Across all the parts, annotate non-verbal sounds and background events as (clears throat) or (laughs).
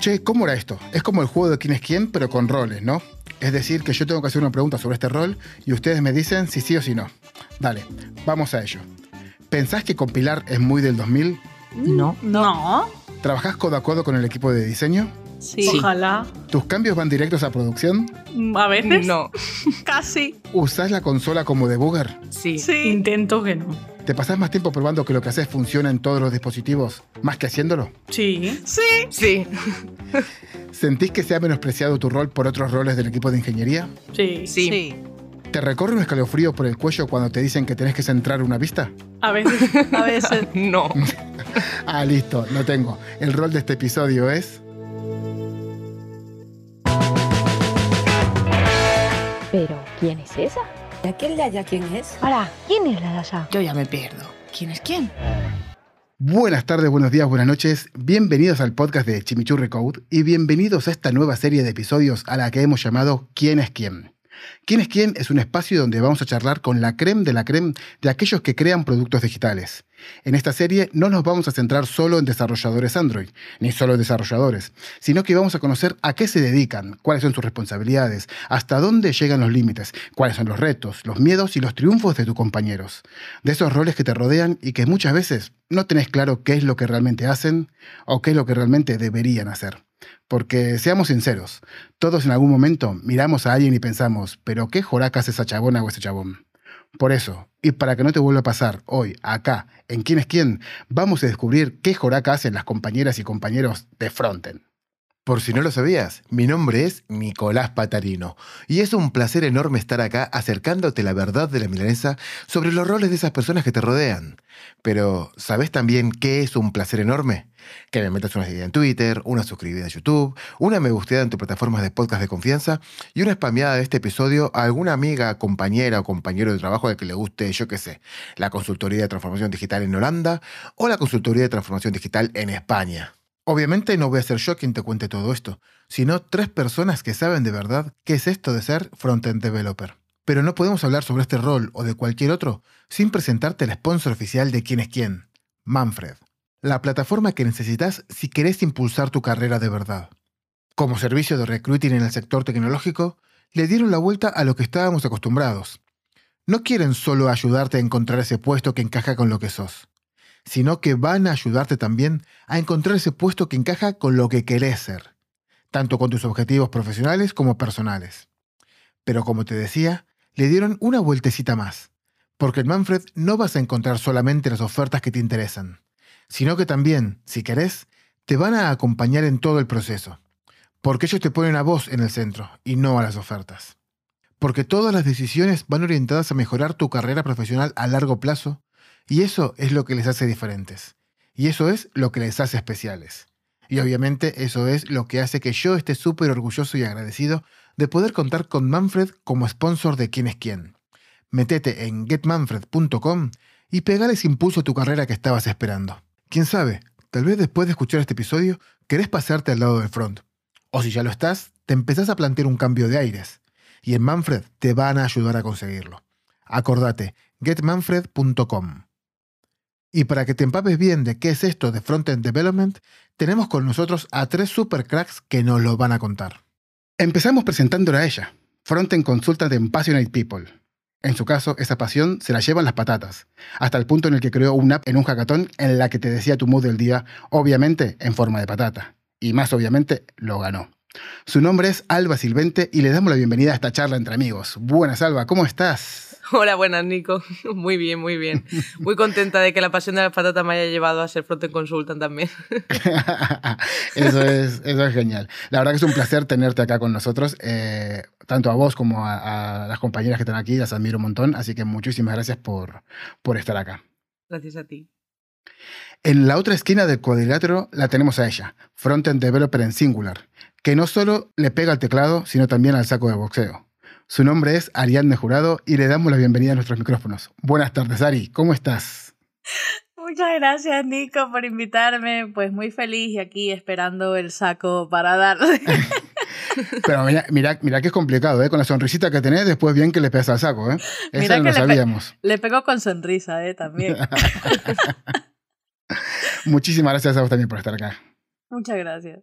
Che, ¿cómo era esto? Es como el juego de quién es quién, pero con roles, ¿no? Es decir, que yo tengo que hacer una pregunta sobre este rol y ustedes me dicen si sí o si no. Dale, vamos a ello. ¿Pensás que compilar es muy del 2000? No. No. ¿Trabajás codo a codo con el equipo de diseño? Sí. Ojalá. ¿Tus cambios van directos a producción? A veces. No. (laughs) Casi. ¿Usás la consola como debugger? Sí. Sí. Intento que no. ¿Te pasás más tiempo probando que lo que haces funciona en todos los dispositivos más que haciéndolo? Sí. Sí. Sí. ¿Sentís que se ha menospreciado tu rol por otros roles del equipo de ingeniería? Sí. Sí. ¿Te recorre un escalofrío por el cuello cuando te dicen que tenés que centrar una vista? A veces. A veces. (laughs) No. (laughs) Ah, listo, lo tengo. El rol de este episodio es... Pero, ¿quién es esa? ¿Y aquel de allá quién es? Hola, ¿quién es la de allá? Yo ya me pierdo. ¿Quién es quién? Buenas tardes, buenos días, buenas noches. Bienvenidos al podcast de Chimichurri Code y bienvenidos a esta nueva serie de episodios a la que hemos llamado ¿Quién es quién? ¿Quién es quién? Es un espacio donde vamos a charlar con la creme de la creme de aquellos que crean productos digitales. En esta serie no nos vamos a centrar solo en desarrolladores Android, ni solo en desarrolladores, sino que vamos a conocer a qué se dedican, cuáles son sus responsabilidades, hasta dónde llegan los límites, cuáles son los retos, los miedos y los triunfos de tus compañeros. De esos roles que te rodean y que muchas veces no tenés claro qué es lo que realmente hacen o qué es lo que realmente deberían hacer. Porque seamos sinceros, todos en algún momento miramos a alguien y pensamos, pero ¿qué joraca hace esa chabona o ese chabón? Por eso, y para que no te vuelva a pasar hoy, acá, en quién es quién, vamos a descubrir qué joraca hacen las compañeras y compañeros de Frontend. Por si no lo sabías, mi nombre es Nicolás Patarino y es un placer enorme estar acá acercándote la verdad de la milanesa sobre los roles de esas personas que te rodean. Pero, ¿sabes también qué es un placer enorme? Que me metas una seguida en Twitter, una suscribida en YouTube, una me gusteada en tu plataforma de podcast de confianza y una spameada de este episodio a alguna amiga, compañera o compañero de trabajo al que le guste, yo qué sé, la consultoría de transformación digital en Holanda o la consultoría de transformación digital en España. Obviamente no voy a ser yo quien te cuente todo esto, sino tres personas que saben de verdad qué es esto de ser front-end developer. Pero no podemos hablar sobre este rol o de cualquier otro sin presentarte el sponsor oficial de quién es quién, Manfred, la plataforma que necesitas si querés impulsar tu carrera de verdad. Como servicio de recruiting en el sector tecnológico, le dieron la vuelta a lo que estábamos acostumbrados. No quieren solo ayudarte a encontrar ese puesto que encaja con lo que sos sino que van a ayudarte también a encontrar ese puesto que encaja con lo que querés ser, tanto con tus objetivos profesionales como personales. Pero como te decía, le dieron una vueltecita más, porque en Manfred no vas a encontrar solamente las ofertas que te interesan, sino que también, si querés, te van a acompañar en todo el proceso, porque ellos te ponen a vos en el centro y no a las ofertas. Porque todas las decisiones van orientadas a mejorar tu carrera profesional a largo plazo y eso es lo que les hace diferentes. Y eso es lo que les hace especiales. Y obviamente eso es lo que hace que yo esté súper orgulloso y agradecido de poder contar con Manfred como sponsor de quién es quién. Metete en getmanfred.com y pegale ese impulso a tu carrera que estabas esperando. Quién sabe, tal vez después de escuchar este episodio querés pasarte al lado del front. O si ya lo estás, te empezás a plantear un cambio de aires. Y en Manfred te van a ayudar a conseguirlo. Acordate, getmanfred.com. Y para que te empapes bien de qué es esto de Frontend Development, tenemos con nosotros a tres super cracks que nos lo van a contar. Empezamos presentándola a ella, Frontend Consultant en Passionate People. En su caso, esa pasión se la llevan las patatas, hasta el punto en el que creó una app en un hackathon en la que te decía tu mood del día, obviamente en forma de patata. Y más obviamente, lo ganó. Su nombre es Alba Silvente y le damos la bienvenida a esta charla entre amigos. Buenas, Alba, ¿cómo estás? (laughs) Hola, buenas, Nico. (laughs) Muy bien, muy bien. Muy contenta de que la pasión de la patata me haya llevado a ser frontend consultant también. (laughs) eso, es, eso es genial. La verdad que es un placer tenerte acá con nosotros. Eh, tanto a vos como a, a, las compañeras que están aquí, las admiro un montón. Así que muchísimas gracias por, por estar acá. Gracias a ti. En la otra esquina del cuadrilátero la tenemos a ella, Frontend Developer en Singular, que no solo le pega al teclado, sino también al saco de boxeo. Su nombre es Ariadne Jurado y le damos la bienvenida a nuestros micrófonos. Buenas tardes, Ari, ¿cómo estás? Muchas gracias, Nico, por invitarme. Pues muy feliz y aquí esperando el saco para darle. (laughs) Pero mira, mira, mira que es complicado, ¿eh? Con la sonrisita que tenés, después bien que le pegas al saco, ¿eh? Eso mira no que lo sabíamos. Le, pe le pego con sonrisa, ¿eh? También. (laughs) Muchísimas gracias a vos también por estar acá. Muchas gracias.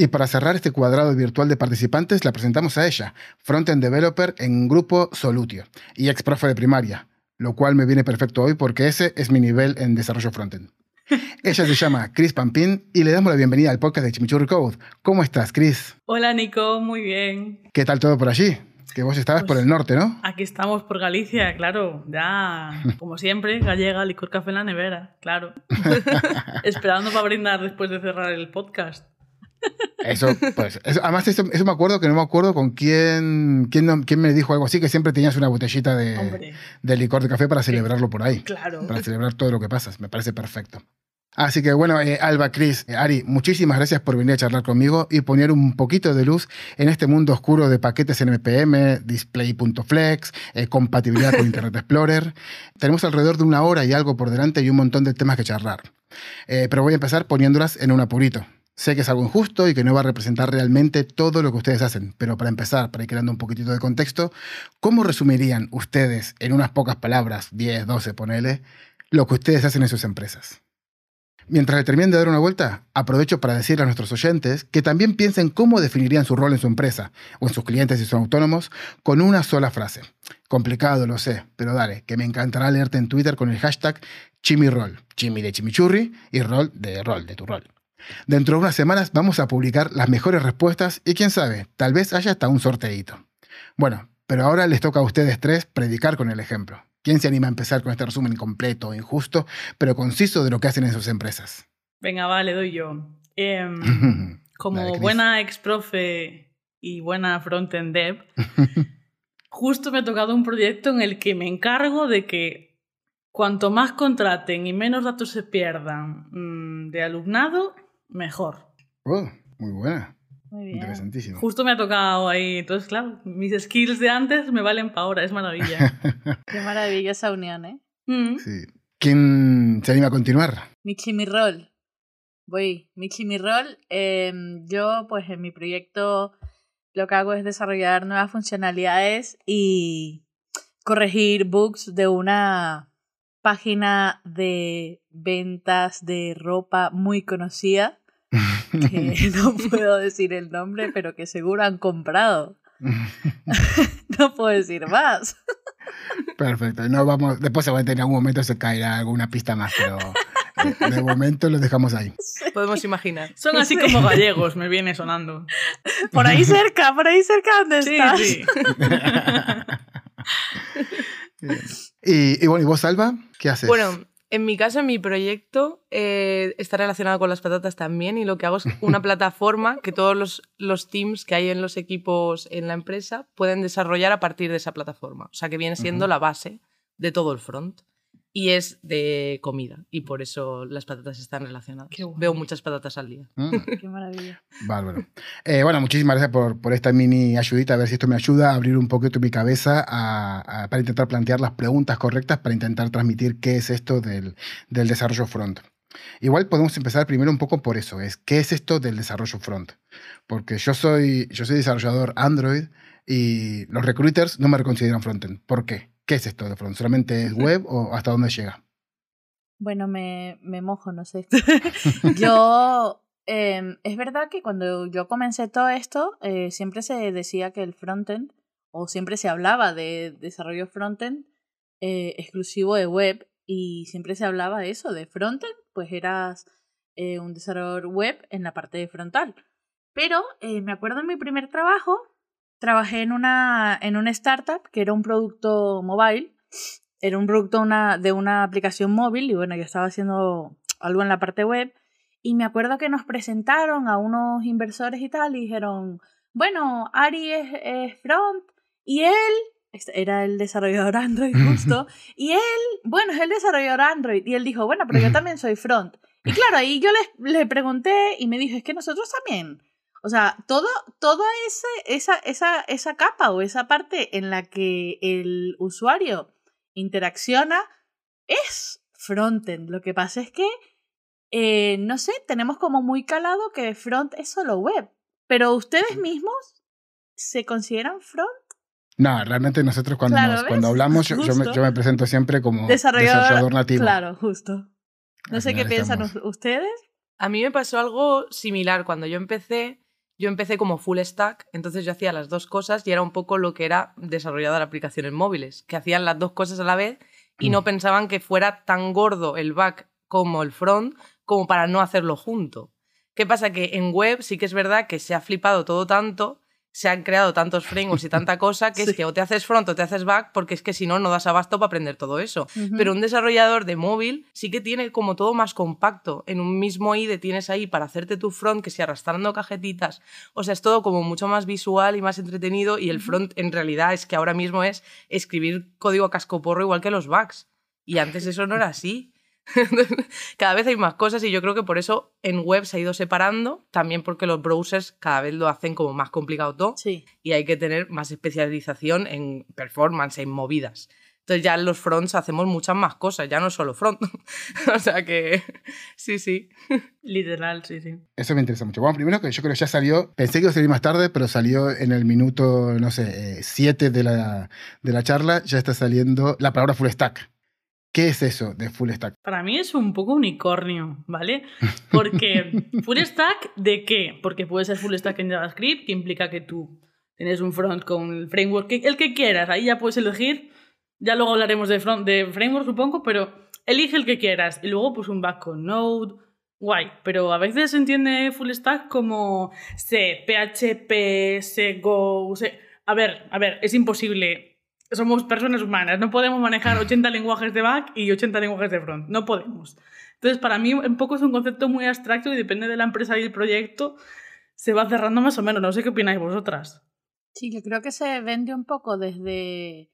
Y para cerrar este cuadrado virtual de participantes, la presentamos a ella, Frontend Developer en grupo Solutio y ex profe de primaria, lo cual me viene perfecto hoy porque ese es mi nivel en desarrollo frontend. (laughs) Ella se llama Chris Pampín y le damos la bienvenida al podcast de Chimichurri Code. ¿Cómo estás, Chris? Hola Nico, muy bien. ¿Qué tal todo por allí? Que vos estabas por Pues- el norte, ¿no? Aquí estamos por Galicia, claro. Ya, (laughs) como siempre, gallega, licor café en la nevera, claro. (laughs) Esperando para brindar después de cerrar el podcast. Eso, pues, eso- además eso, eso me acuerdo que no me acuerdo con quién, quién, me dijo algo así, que siempre tenías una botellita de, licor de café para celebrarlo por ahí. claro. para celebrar todo lo que pasa. Me parece perfecto. Así que bueno, eh, Alba, Cris, eh, Ari, muchísimas gracias por venir a charlar conmigo y poner un poquito de luz en este mundo oscuro de paquetes NPM, display.flex, eh, compatibilidad con Internet Explorer. Tenemos alrededor de una hora y algo por delante y un montón de temas que charlar. Eh, pero voy a empezar poniéndolas en un apurito. Sé que es algo injusto y que no va a representar realmente todo lo que ustedes hacen, pero para empezar, para ir creando un poquitito de contexto, ¿cómo resumirían ustedes en unas pocas palabras, 10, 12, ponele, lo que ustedes hacen en sus empresas? Mientras le terminen de dar una vuelta, aprovecho para decirle a nuestros oyentes que también piensen cómo definirían su rol en su empresa o en sus clientes si son autónomos con una sola frase. Complicado, lo sé, pero dale, que me encantará leerte en Twitter con el hashtag ChimiRoll, Chimi de chimichurri y rol de rol, de tu rol. Dentro de unas semanas vamos a publicar las mejores respuestas y quién sabe, tal vez haya hasta un sorteito. Bueno, pero ahora les toca a ustedes tres predicar con el ejemplo. ¿Quién se anima a empezar con este resumen completo, injusto, pero conciso de lo que hacen en sus empresas? Venga, vale, doy yo. Em, (laughs) como Dale, buena ex profe y buena frontend dev, (laughs) justo me ha tocado un proyecto en el que me encargo de que cuanto más contraten y menos datos se pierdan mm, de alumnado, mejor. Oh, muy buena, Muy bien. interesantísimo. Justo me ha tocado ahí. Entonces, claro, mis skills de antes me valen para ahora, es maravilla. (laughs) Qué maravilla esa unión, ¿eh? Mm. Sí. ¿Quién se anima a continuar? Mi chimirrol. Voy, mi chimirrol. em, yo, pues en mi proyecto, lo que hago es desarrollar nuevas funcionalidades y corregir bugs de una página de ventas de ropa muy conocida, que (laughs) no puedo decir el nombre, pero que seguro han comprado. (laughs) No puedo decir más. Perfecto. No vamos, después seguramente en algún momento se caerá alguna pista más, pero eh, de momento lo dejamos ahí. Podemos imaginar. Son así Sí. como gallegos, me viene sonando. Por ahí cerca, por ahí cerca donde Sí, estás. sí. (laughs) Y, y bueno, ¿y vos, Alba? ¿Qué haces? Bueno, en mi caso, en mi proyecto eh, está relacionado con las patatas también y lo que hago es una (laughs) plataforma que todos los, los teams que hay en los equipos en la empresa pueden desarrollar a partir de esa plataforma. O sea, que viene siendo la base de todo el front. Y es de comida y por eso las patatas están relacionadas. Qué. Veo muchas patatas al día. Mm, (laughs) Qué maravilla. bárbaro. Eh, bueno, muchísimas gracias por, por esta mini ayudita, a ver si esto me ayuda a abrir un poquito mi cabeza a- a- para intentar plantear las preguntas correctas para intentar transmitir qué es esto del, del desarrollo front. Igual podemos empezar primero un poco por eso, es qué es esto del desarrollo front. Porque yo soy, yo soy desarrollador Android y los recruiters no me consideran frontend. ¿Por qué? ¿Qué es esto de front? ¿Solamente es web o hasta dónde llega? Bueno, me, me mojo, no sé. (laughs) yo, em, es verdad que cuando yo comencé todo esto, eh, siempre se decía que el frontend, o siempre se hablaba de desarrollo frontend eh, exclusivo de web, y siempre se hablaba de eso, de frontend, pues eras eh, un desarrollador web en la parte de frontal. Pero eh, me acuerdo en mi primer trabajo, trabajé en una, en una startup que era un producto mobile era un producto una, de una aplicación móvil y bueno, yo estaba haciendo algo en la parte web y me acuerdo que nos presentaron a unos inversores y tal y dijeron, bueno, Ari es, es front y él, era el desarrollador Android (laughs) justo, y él, bueno, es el desarrollador Android y él dijo, bueno, pero yo (laughs) también soy front. Y claro, ahí yo le, le pregunté y me dijo, es que nosotros también. O sea, todo, toda ese, esa, esa, esa capa o esa parte en la que el usuario interacciona es frontend. Lo que pasa es que, eh, no sé, tenemos como muy calado que front es solo web. Pero ustedes mismos se consideran front No, realmente nosotros cuando, Claro, nos- ¿ves? cuando hablamos, (laughs) yo, yo me, Justo. yo me presento siempre como desarrollador, desarrollador nativo. Claro, justo. No Al sé qué piensan estamos- ustedes. A mí me pasó algo similar. Cuando yo empecé, yo empecé como full stack, entonces yo hacía las dos cosas y era un poco lo que era desarrollada la aplicación en móviles, que hacían las dos cosas a la vez y no pensaban que fuera tan gordo el back como el front como para no hacerlo junto. ¿Qué pasa? Que en web sí que es verdad que se ha flipado todo tanto, se han creado tantos frameworks y tanta cosa que (laughs) es que o te haces front o te haces back porque es que si no, no das abasto para aprender todo eso. Pero un desarrollador de móvil sí que tiene como todo más compacto. En un mismo IDE tienes ahí para hacerte tu front, que si arrastrando cajetitas. O sea, es todo como mucho más visual y más entretenido y el front en realidad es que ahora mismo es escribir código a cascoporro igual que los backs. Y antes eso no era así. (laughs) cada vez hay más cosas y yo creo que por eso en web se ha ido separando, también porque los browsers cada vez lo hacen como más complicado todo Sí. y hay que tener más especialización en performance, en movidas. Entonces ya en los fronts hacemos muchas más cosas, ya no solo front. (laughs) o sea que sí, sí. Literal, sí, sí. Eso me interesa mucho. Bueno, primero que yo creo que ya salió, pensé que iba a salir más tarde, pero salió en el minuto, no sé, 7 de, la, de la charla, ya está saliendo la palabra full stack. ¿Qué es eso de full stack? Para mí es un poco unicornio, ¿vale? (laughs) Porque full stack de qué? Porque puede ser full stack en JavaScript, que implica que tú tienes un front con el framework, que, el que quieras, ahí ya puedes elegir. Ya luego hablaremos de, front, de framework, supongo, pero elige el que quieras. Y luego, pues un back con Node, guay. Pero a veces se entiende full stack como C, PHP, C, Go, C. A ver, a ver, es imposible somos personas humanas, no podemos manejar 80 lenguajes de back y 80 lenguajes de front, no podemos. Entonces, para mí un poco es un concepto muy abstracto y depende de la empresa y el proyecto, se va cerrando más o menos. No sé qué opináis vosotras. Sí, yo creo que se vende un poco desde...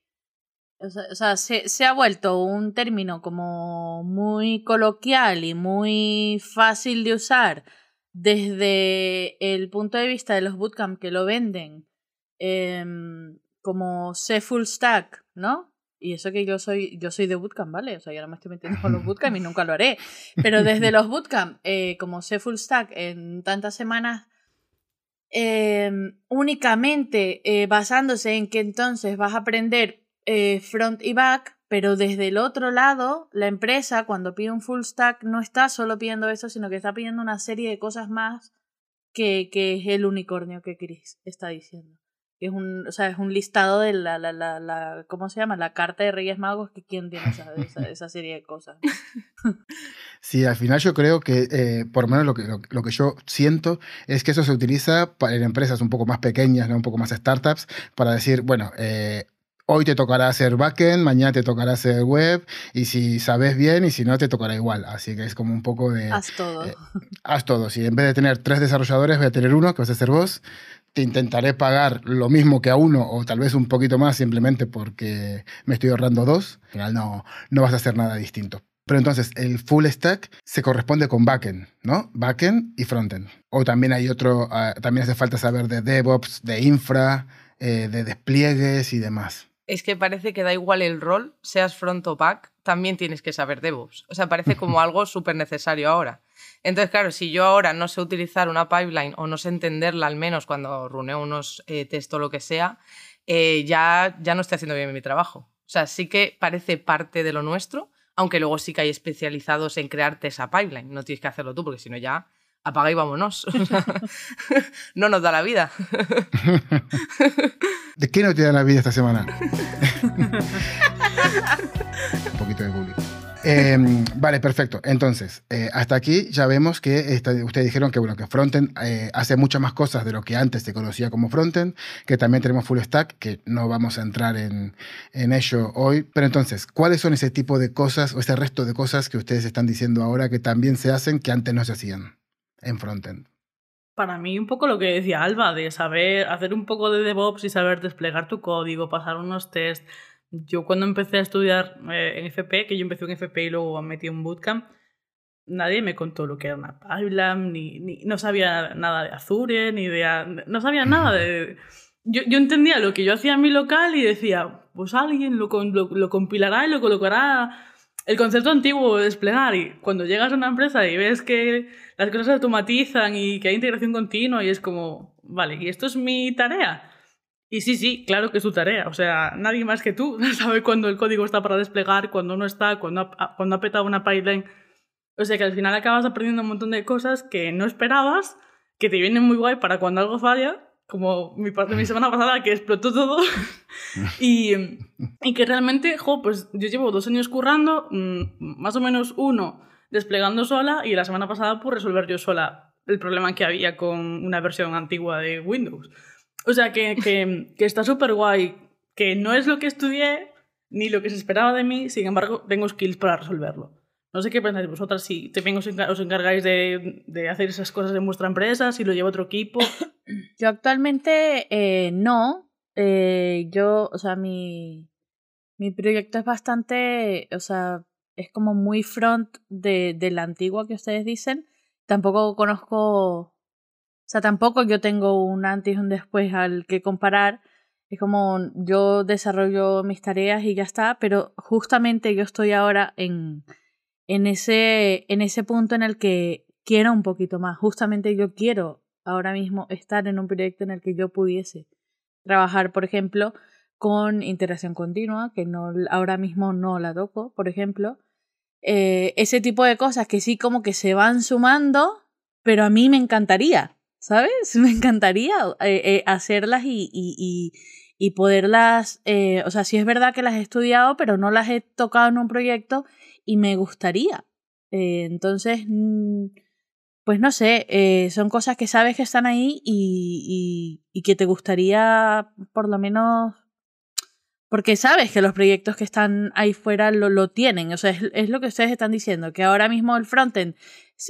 O sea, o sea se, se, ha vuelto un término como muy coloquial y muy fácil de usar desde el punto de vista de los bootcamp que lo venden. Eh, como sé full stack, ¿no? Y eso que yo soy, yo soy de bootcamp, ¿vale? O sea, yo ahora me estoy metiendo con los (laughs) bootcamp y nunca lo haré. Pero desde los bootcamp, eh, como sé full stack en tantas semanas, eh, únicamente eh, basándose en que entonces vas a aprender front y back, pero desde el otro lado, la empresa cuando pide un full stack no está solo pidiendo eso, sino que está pidiendo una serie de cosas más que, que es el unicornio que Chris está diciendo es un, o sea, es un listado de la, la, la, la, ¿cómo se llama? La carta de Reyes Magos, que quién tiene esa, esa, (laughs) esa serie de cosas. (laughs) Sí, al final yo creo que, eh, por lo menos lo que, lo, lo, que yo siento, es que eso se utiliza para, en empresas un poco más pequeñas, ¿no? un poco más startups, para decir, bueno, eh, hoy te tocará hacer backend, mañana te tocará hacer web, y si sabes bien, y si no, te tocará igual. Así que es como un poco de... Haz todo. Eh, haz todo. Si en vez de tener tres desarrolladores, voy a tener uno, que vas a ser vos, te intentaré pagar lo mismo que a uno o tal vez un poquito más simplemente porque me estoy ahorrando dos. Al final no, no vas a hacer nada distinto. Pero entonces el full stack se corresponde con backend, ¿no? Backend y frontend. O también hay otro, uh, también hace falta saber de DevOps, de infra, eh, de despliegues y demás. Es que parece que da igual el rol, seas front o back, también tienes que saber DevOps. O sea, parece como (laughs) algo súper necesario ahora. Entonces, claro, si yo ahora no sé utilizar una pipeline o no sé entenderla al menos cuando runeo unos eh, test o lo que sea, eh, ya, ya no estoy haciendo bien mi trabajo. O sea, sí que parece parte de lo nuestro, aunque luego sí que hay especializados en crearte esa pipeline. No tienes que hacerlo tú, porque si no ya apaga y vámonos. (laughs) (laughs) no nos da la vida. (laughs) ¿De qué no te da la vida esta semana? Un poquito de bullying. Eh, vale, perfecto. Entonces, eh, hasta aquí ya vemos que ustedes dijeron que, bueno, que Frontend eh, hace muchas más cosas de lo que antes se conocía como Frontend, que también tenemos Full Stack, que no vamos a entrar en, en ello hoy. Pero entonces, ¿cuáles son ese tipo de cosas o ese resto de cosas que ustedes están diciendo ahora que también se hacen que antes no se hacían en Frontend? Para mí, un poco lo que decía Alba, de saber hacer un poco de DevOps y saber desplegar tu código, pasar unos tests. Yo cuando empecé a estudiar eh, en FP, que yo empecé en FP y luego me metí en bootcamp, nadie me contó lo que era una pipeline, ni, ni no sabía nada de Azure, ni de... No sabía nada de... Yo, yo entendía lo que yo hacía en mi local y decía, pues alguien lo, lo, lo compilará y lo colocará el concepto antiguo de desplegar y cuando llegas a una empresa y ves que las cosas se automatizan y que hay integración continua y es como, vale, ¿y esto es mi tarea? Y sí, sí, claro que es tu tarea. O sea, nadie más que tú (laughs) sabe cuándo el código está para desplegar, cuándo no está, cuándo ha, cuando ha petado una pipeline. O sea que al final acabas aprendiendo un montón de cosas que no esperabas que te vienen muy guay para cuando algo falla, como mi mi semana pasada que explotó todo (laughs) y, y que realmente, jo, pues yo llevo dos años currando, mm, más o menos uno desplegando sola y la semana pasada por resolver yo sola el problema que había con una versión antigua de Windows. O sea que, que, que está súper guay, que no es lo que estudié ni lo que se esperaba de mí, sin embargo tengo skills para resolverlo. No sé qué pensáis vosotras, si también os, encar- os encargáis de, de hacer esas cosas en vuestra empresa, si lo lleva otro equipo. (coughs) Yo actualmente eh, no. Eh, yo, o sea, mi, mi proyecto es bastante, o sea, es como muy front de, de la antigua que ustedes dicen. Tampoco conozco, o sea, tampoco yo tengo un antes y un después al que comparar. Es como yo desarrollo mis tareas y ya está, pero justamente yo estoy ahora en, en, ese, en ese punto en el que quiero un poquito más. Justamente yo quiero ahora mismo estar en un proyecto en el que yo pudiese trabajar, por ejemplo, con interacción continua, que no, ahora mismo no la toco, por ejemplo. Eh, ese tipo de cosas que sí como que se van sumando, pero a mí me encantaría, ¿sabes? (laughs) Me encantaría eh, eh, hacerlas y, y, y, poderlas, eh, o sea, sí es verdad que las he estudiado, pero no las he tocado en un proyecto y me gustaría. Entonces, mm, pues no sé, son cosas que sabes que están ahí y, y que te gustaría por lo menos porque sabes que los proyectos que están ahí fuera lo, lo tienen. O sea, es, es, lo que ustedes están diciendo, que ahora mismo el frontend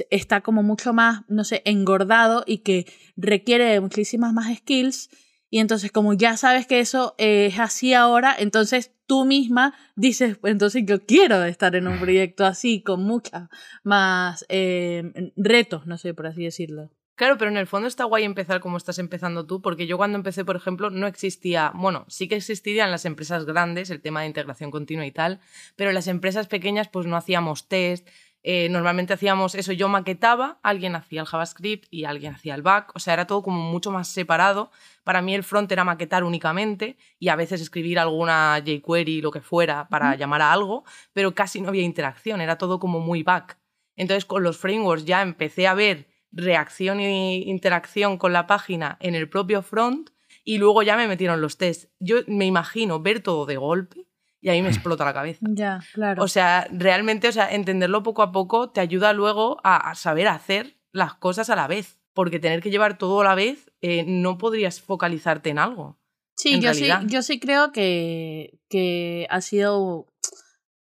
está como mucho más, no sé, engordado y que requiere muchísimas más skills. Y entonces, como ya sabes que eso es así ahora, entonces tú misma dices, pues entonces yo quiero estar en un proyecto así, con muchas más eh, retos, no sé, por así decirlo. Claro, pero en el fondo está guay empezar como estás empezando tú, porque yo cuando empecé, por ejemplo, no existía, bueno, sí que existía en las empresas grandes el tema de integración continua y tal, pero las empresas pequeñas pues no hacíamos test, eh, normalmente hacíamos eso, yo maquetaba, alguien hacía el JavaScript y alguien hacía el back, o sea, era todo como mucho más separado. Para mí el front era maquetar únicamente y a veces escribir alguna jQuery, lo que fuera, para mm. llamar a algo, pero casi no había interacción, era todo como muy back. Entonces con los frameworks ya empecé a ver reacción e interacción con la página en el propio front y luego ya me metieron los tests. Yo me imagino ver todo de golpe y ahí me (laughs) explota la cabeza. Ya, claro. O sea, realmente, o sea, entenderlo poco a poco te ayuda luego a, a saber hacer las cosas a la vez, porque tener que llevar todo a la vez eh, no podrías focalizarte en algo. Sí, en yo sí, yo sí creo que, que ha sido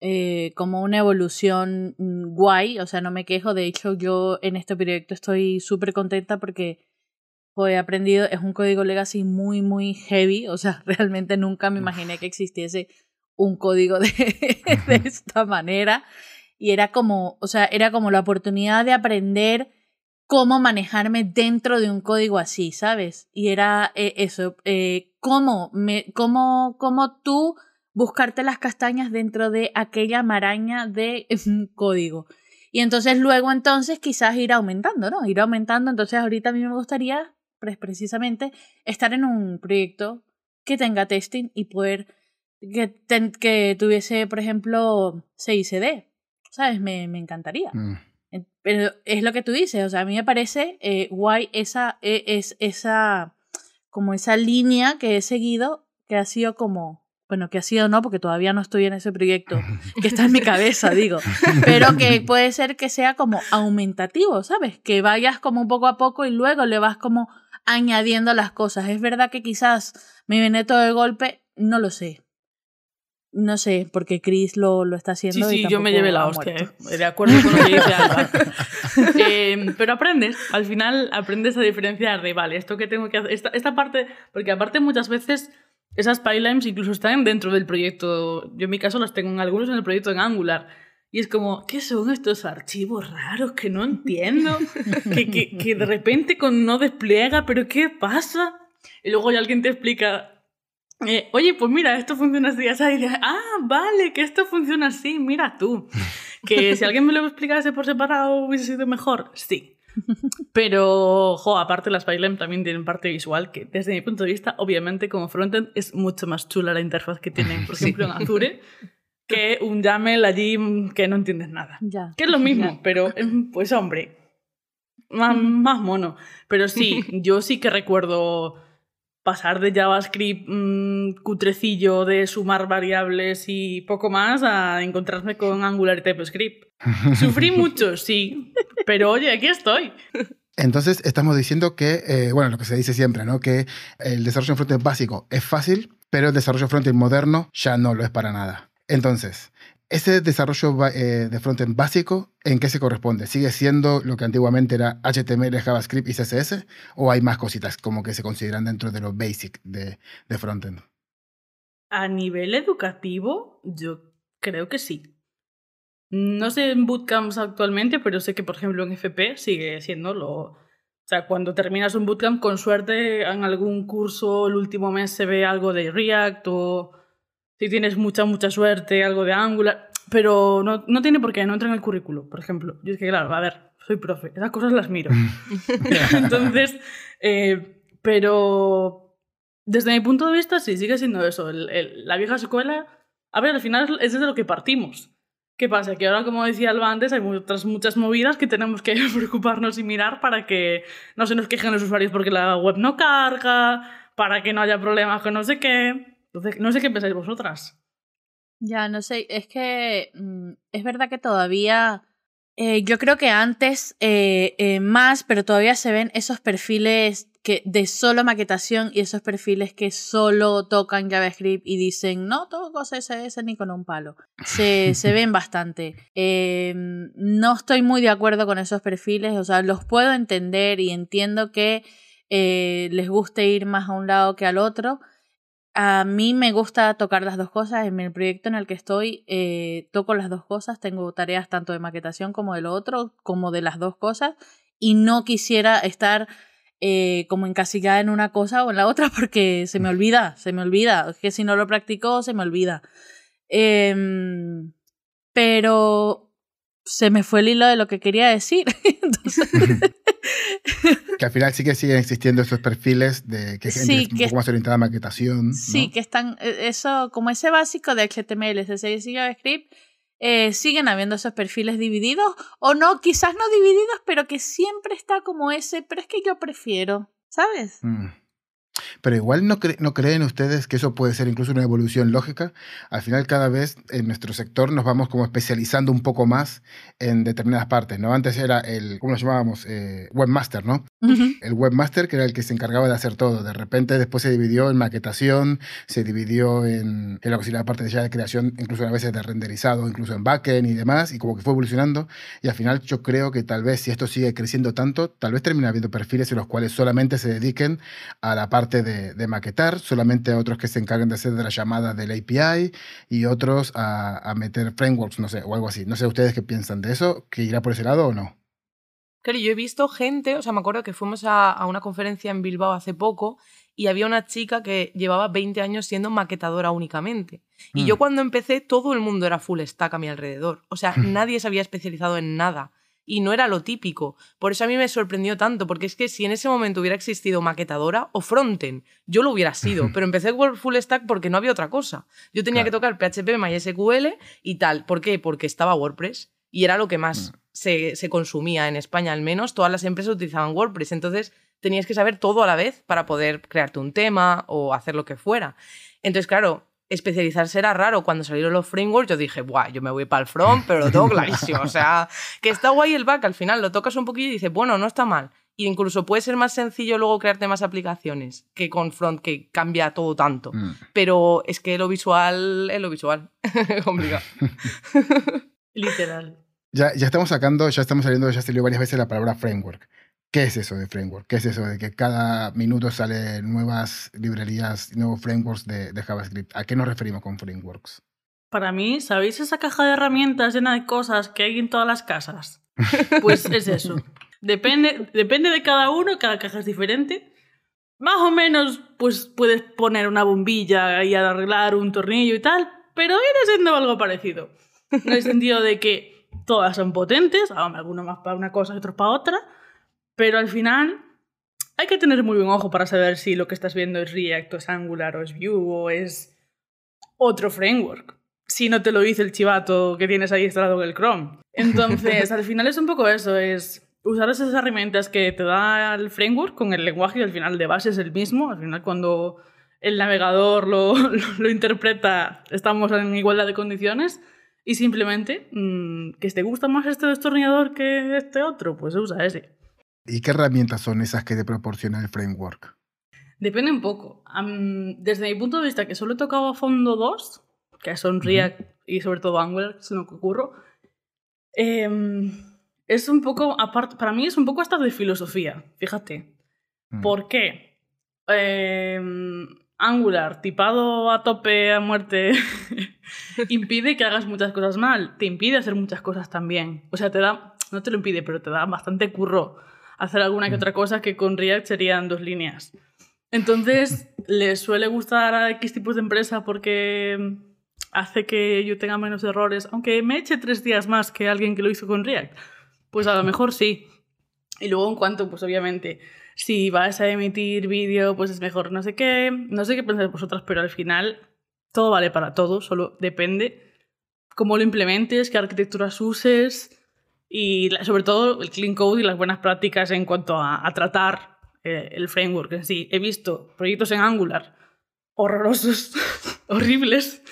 eh, como una evolución mm, guay, o sea, no me quejo, de hecho yo en este proyecto estoy súper contenta porque he aprendido, es un código legacy muy, muy heavy, o sea, (laughs) realmente nunca me imaginé que existiese un código de, (laughs) de esta manera. Y era como, o sea, era como la oportunidad de aprender cómo manejarme dentro de un código así, ¿sabes? Y era eh, eso, eh, cómo, me, cómo, cómo tú buscarte las castañas dentro de aquella maraña de (laughs) código. Y entonces luego entonces quizás ir aumentando, ¿no? Ir aumentando. Entonces ahorita a mí me gustaría, pues precisamente, estar en un proyecto que tenga testing y poder, que, ten, que tuviese, por ejemplo, CICD. ¿Sabes? Me, me encantaría. Mm. Pero es lo que tú dices, o sea, a mí me parece eh, guay esa, eh, es, esa, como esa línea que he seguido, que ha sido como, bueno, que ha sido no, porque todavía no estoy en ese proyecto, (laughs) que está en mi cabeza, digo, pero que puede ser que sea como aumentativo, ¿sabes? Que vayas como poco a poco y luego le vas como añadiendo las cosas. Es verdad que quizás me viene todo de golpe, no lo sé. No sé, porque Chris lo, lo está haciendo. Sí, y sí, yo me llevé la hostia, eh, de acuerdo con lo que dice Alba. (laughs) eh, pero aprendes, al final aprendes a diferenciar de, vale, esto que tengo que hacer, esta, esta parte, porque aparte muchas veces esas pipelines incluso están dentro del proyecto. Yo en mi caso las tengo en algunos en el proyecto en Angular. Y es como, ¿qué son estos archivos raros que no entiendo? (laughs) que, que, que de repente con no despliega, pero ¿qué pasa? Y luego ya alguien te explica, eh, oye, pues mira, esto funciona así, así. Y dices, ah, vale, que esto funciona así, mira tú. Que si alguien me lo explicase por separado hubiese sido mejor, sí. Pero, jo, aparte las Pylem también tienen parte visual que, desde mi punto de vista, obviamente como frontend es mucho más chula la interfaz que tienen, por (laughs) ejemplo, en Azure, que un YAML allí que no entiendes nada. Ya. Que es lo mismo, pero, pues hombre, más, más mono. Pero sí, (laughs) yo sí que recuerdo pasar de JavaScript mm, cutrecillo de sumar variables y poco más a encontrarme con Angular y TypeScript. Sufrí mucho, sí, pero oye, aquí estoy. Entonces, estamos diciendo que, eh, bueno, lo que se dice siempre, ¿no? Que el desarrollo en frontend básico es fácil, pero el desarrollo frontend moderno ya no lo es para nada. Entonces, ese desarrollo eh, de frontend básico, ¿en qué se corresponde? ¿Sigue siendo lo que antiguamente era HTML, JavaScript y CSS? ¿O hay más cositas como que se consideran dentro de lo basic de, de frontend? A nivel educativo, yo creo que sí. No sé en bootcamps actualmente, pero sé que, por ejemplo, en FP sigue siendo lo... O sea, cuando terminas un bootcamp, con suerte, en algún curso el último mes se ve algo de React o si tienes mucha, mucha suerte, algo de Angular. Pero no, no tiene por qué, no entra en el currículo, por ejemplo. Yo es que, claro, a ver, soy profe, esas cosas las miro. (laughs) Entonces, eh, pero desde mi punto de vista, sí, sigue siendo eso. El- el- la vieja escuela, a ver, al final es desde lo que partimos. ¿Qué pasa? Que ahora, como decía Alba antes, hay otras muchas movidas que tenemos que (laughs) preocuparnos y mirar para que no se nos quejen los usuarios porque la web no carga, para que no haya problemas con no sé qué. Entonces, no sé qué pensáis vosotras. Ya, no sé, es que mm, es verdad que todavía, eh, yo creo que antes eh, eh, más, pero todavía se ven esos perfiles que de solo maquetación y esos perfiles que solo tocan JavaScript y dicen, no toco CSS ni con un palo. Se, se (laughs) ven bastante. Eh, no estoy muy de acuerdo con esos perfiles, o sea, los puedo entender y entiendo que eh, les guste ir más a un lado que al otro. A mí me gusta tocar las dos cosas. En el proyecto en el que estoy, eh, toco las dos cosas. Tengo tareas tanto de maquetación como de lo otro, como de las dos cosas. Y no quisiera estar eh, como encasillada en una cosa o en la otra (laughs) porque se me olvida, se me olvida. Es que si no lo practico, se me olvida. Em, pero se me fue el hilo de lo que quería decir. (laughs) Entonces, (laughs) Que al final sí que siguen existiendo esos perfiles de que Sí, es un que- poco más orientada a maquetación. ¿no? Sí, que están, eh, eso, como ese básico de HTML, CSS y JavaScript, eh, siguen habiendo esos perfiles divididos, o no, quizás no divididos, pero que siempre está como ese, pero es que yo prefiero, ¿sabes? Mm. Pero igual no, cre- no creen ustedes que eso puede ser incluso una evolución lógica. Al final cada vez en nuestro sector nos vamos como especializando un poco más en determinadas partes, ¿no? Antes era el, ¿cómo lo llamábamos? Eh, webmaster, ¿no? Ujú. El webmaster que era el que se encargaba de hacer todo. De repente después se dividió en maquetación, se dividió en, en lo que sería la parte de ya de creación, incluso a veces de renderizado, incluso en backend y demás, y como que fue evolucionando. Y al final yo creo que tal vez si esto sigue creciendo tanto, tal vez termine habiendo perfiles en los cuales solamente se dediquen a la parte de, de maquetar, solamente a otros que se encarguen de hacer de las llamadas del API y otros a, a meter frameworks, no sé, o algo así. No sé ustedes qué piensan de eso, que irá por ese lado o no. Claro, yo he visto gente, o sea, me acuerdo que fuimos a, a una conferencia en Bilbao hace poco y había una chica que llevaba 20 años siendo maquetadora únicamente. Y Mm. yo cuando empecé, todo el mundo era full stack a mi alrededor. O sea, nadie se había especializado en nada. Y no era lo típico. Por eso a mí me sorprendió tanto, porque es que si en ese momento hubiera existido maquetadora o frontend, yo lo hubiera sido. Pero empecé por full stack porque no había otra cosa. Yo tenía que tocar PHP, MySQL y tal. ¿Por qué? Porque estaba WordPress. Y era lo que más se, se consumía en España, al menos. Todas las empresas utilizaban WordPress. Entonces tenías que saber todo a la vez para poder crearte un tema o hacer lo que fuera. Entonces, claro, especializarse era raro. Cuando salieron los frameworks, yo dije, Buah, yo me voy para el front, pero lo tengo clarísimo. O sea, que está guay el back, al final lo tocas un poquillo y dices, bueno, no está mal. Y incluso puede ser más sencillo luego crearte más aplicaciones que con front, que cambia todo tanto. Mm. Pero es que lo visual es lo visual. (laughs) Complicado. Literal. Ya, ya estamos sacando, ya estamos saliendo, ya salió varias veces la palabra framework. ¿Qué es eso de framework? ¿Qué es eso de que cada minuto salen nuevas librerías, nuevos frameworks de, de JavaScript? ¿A qué nos referimos con frameworks? Para mí, ¿sabéis esa caja de herramientas llena de cosas que hay en todas las casas? Pues es eso. (laughs) Depende, depende de cada uno, cada caja es diferente. Más o menos, pues puedes poner una bombilla y arreglar un tornillo y tal, pero viene siendo algo parecido. En el sentido de que todas son potentes, algunos más para una cosa y otros para otra, pero al final hay que tener muy buen ojo para saber si lo que estás viendo es React, o es Angular, o es Vue, o es otro framework. Si no te lo dice el chivato que tienes ahí instalado en el Chrome. Entonces, (laughs) al final es un poco eso, es usar esas herramientas que te da el framework con el lenguaje y al final de base es el mismo. Al final cuando el navegador lo, (laughs) lo, interpreta estamos en igualdad de condiciones y simplemente mm, que te gusta más este destornillador que este otro, pues usa ese. ¿Y qué herramientas son esas que te proporciona el framework? Depende un poco. desde mi punto de vista, que solo he tocado a fondo dos, que son React y sobre todo Angular, es lo que ocurro, em, es un poco, aparte, para mí es un poco hasta de filosofía, fíjate. Mm. ¿Por qué? Em, Angular, tipado a tope a muerte, (laughs) impide que hagas muchas cosas mal, te impide hacer muchas cosas también. O sea, te da, no te lo impide, pero te da bastante curro hacer alguna que mm. otra cosa que con React serían dos líneas. Entonces, (laughs) les suele gustar a X tipos de empresa porque hace que yo tenga menos errores, aunque me eche tres días más que alguien que lo hizo con React. Pues a lo mejor sí. Y luego en cuanto, pues obviamente, si vas a emitir vídeo, pues es mejor no sé qué. No sé qué pensáis vosotras, pero al final todo vale para todo, solo depende cómo lo implementes, qué arquitecturas uses y sobre todo el clean code y las buenas prácticas en cuanto a, a tratar eh, el framework en sí. He visto proyectos en Angular horrorosos, (laughs) horribles,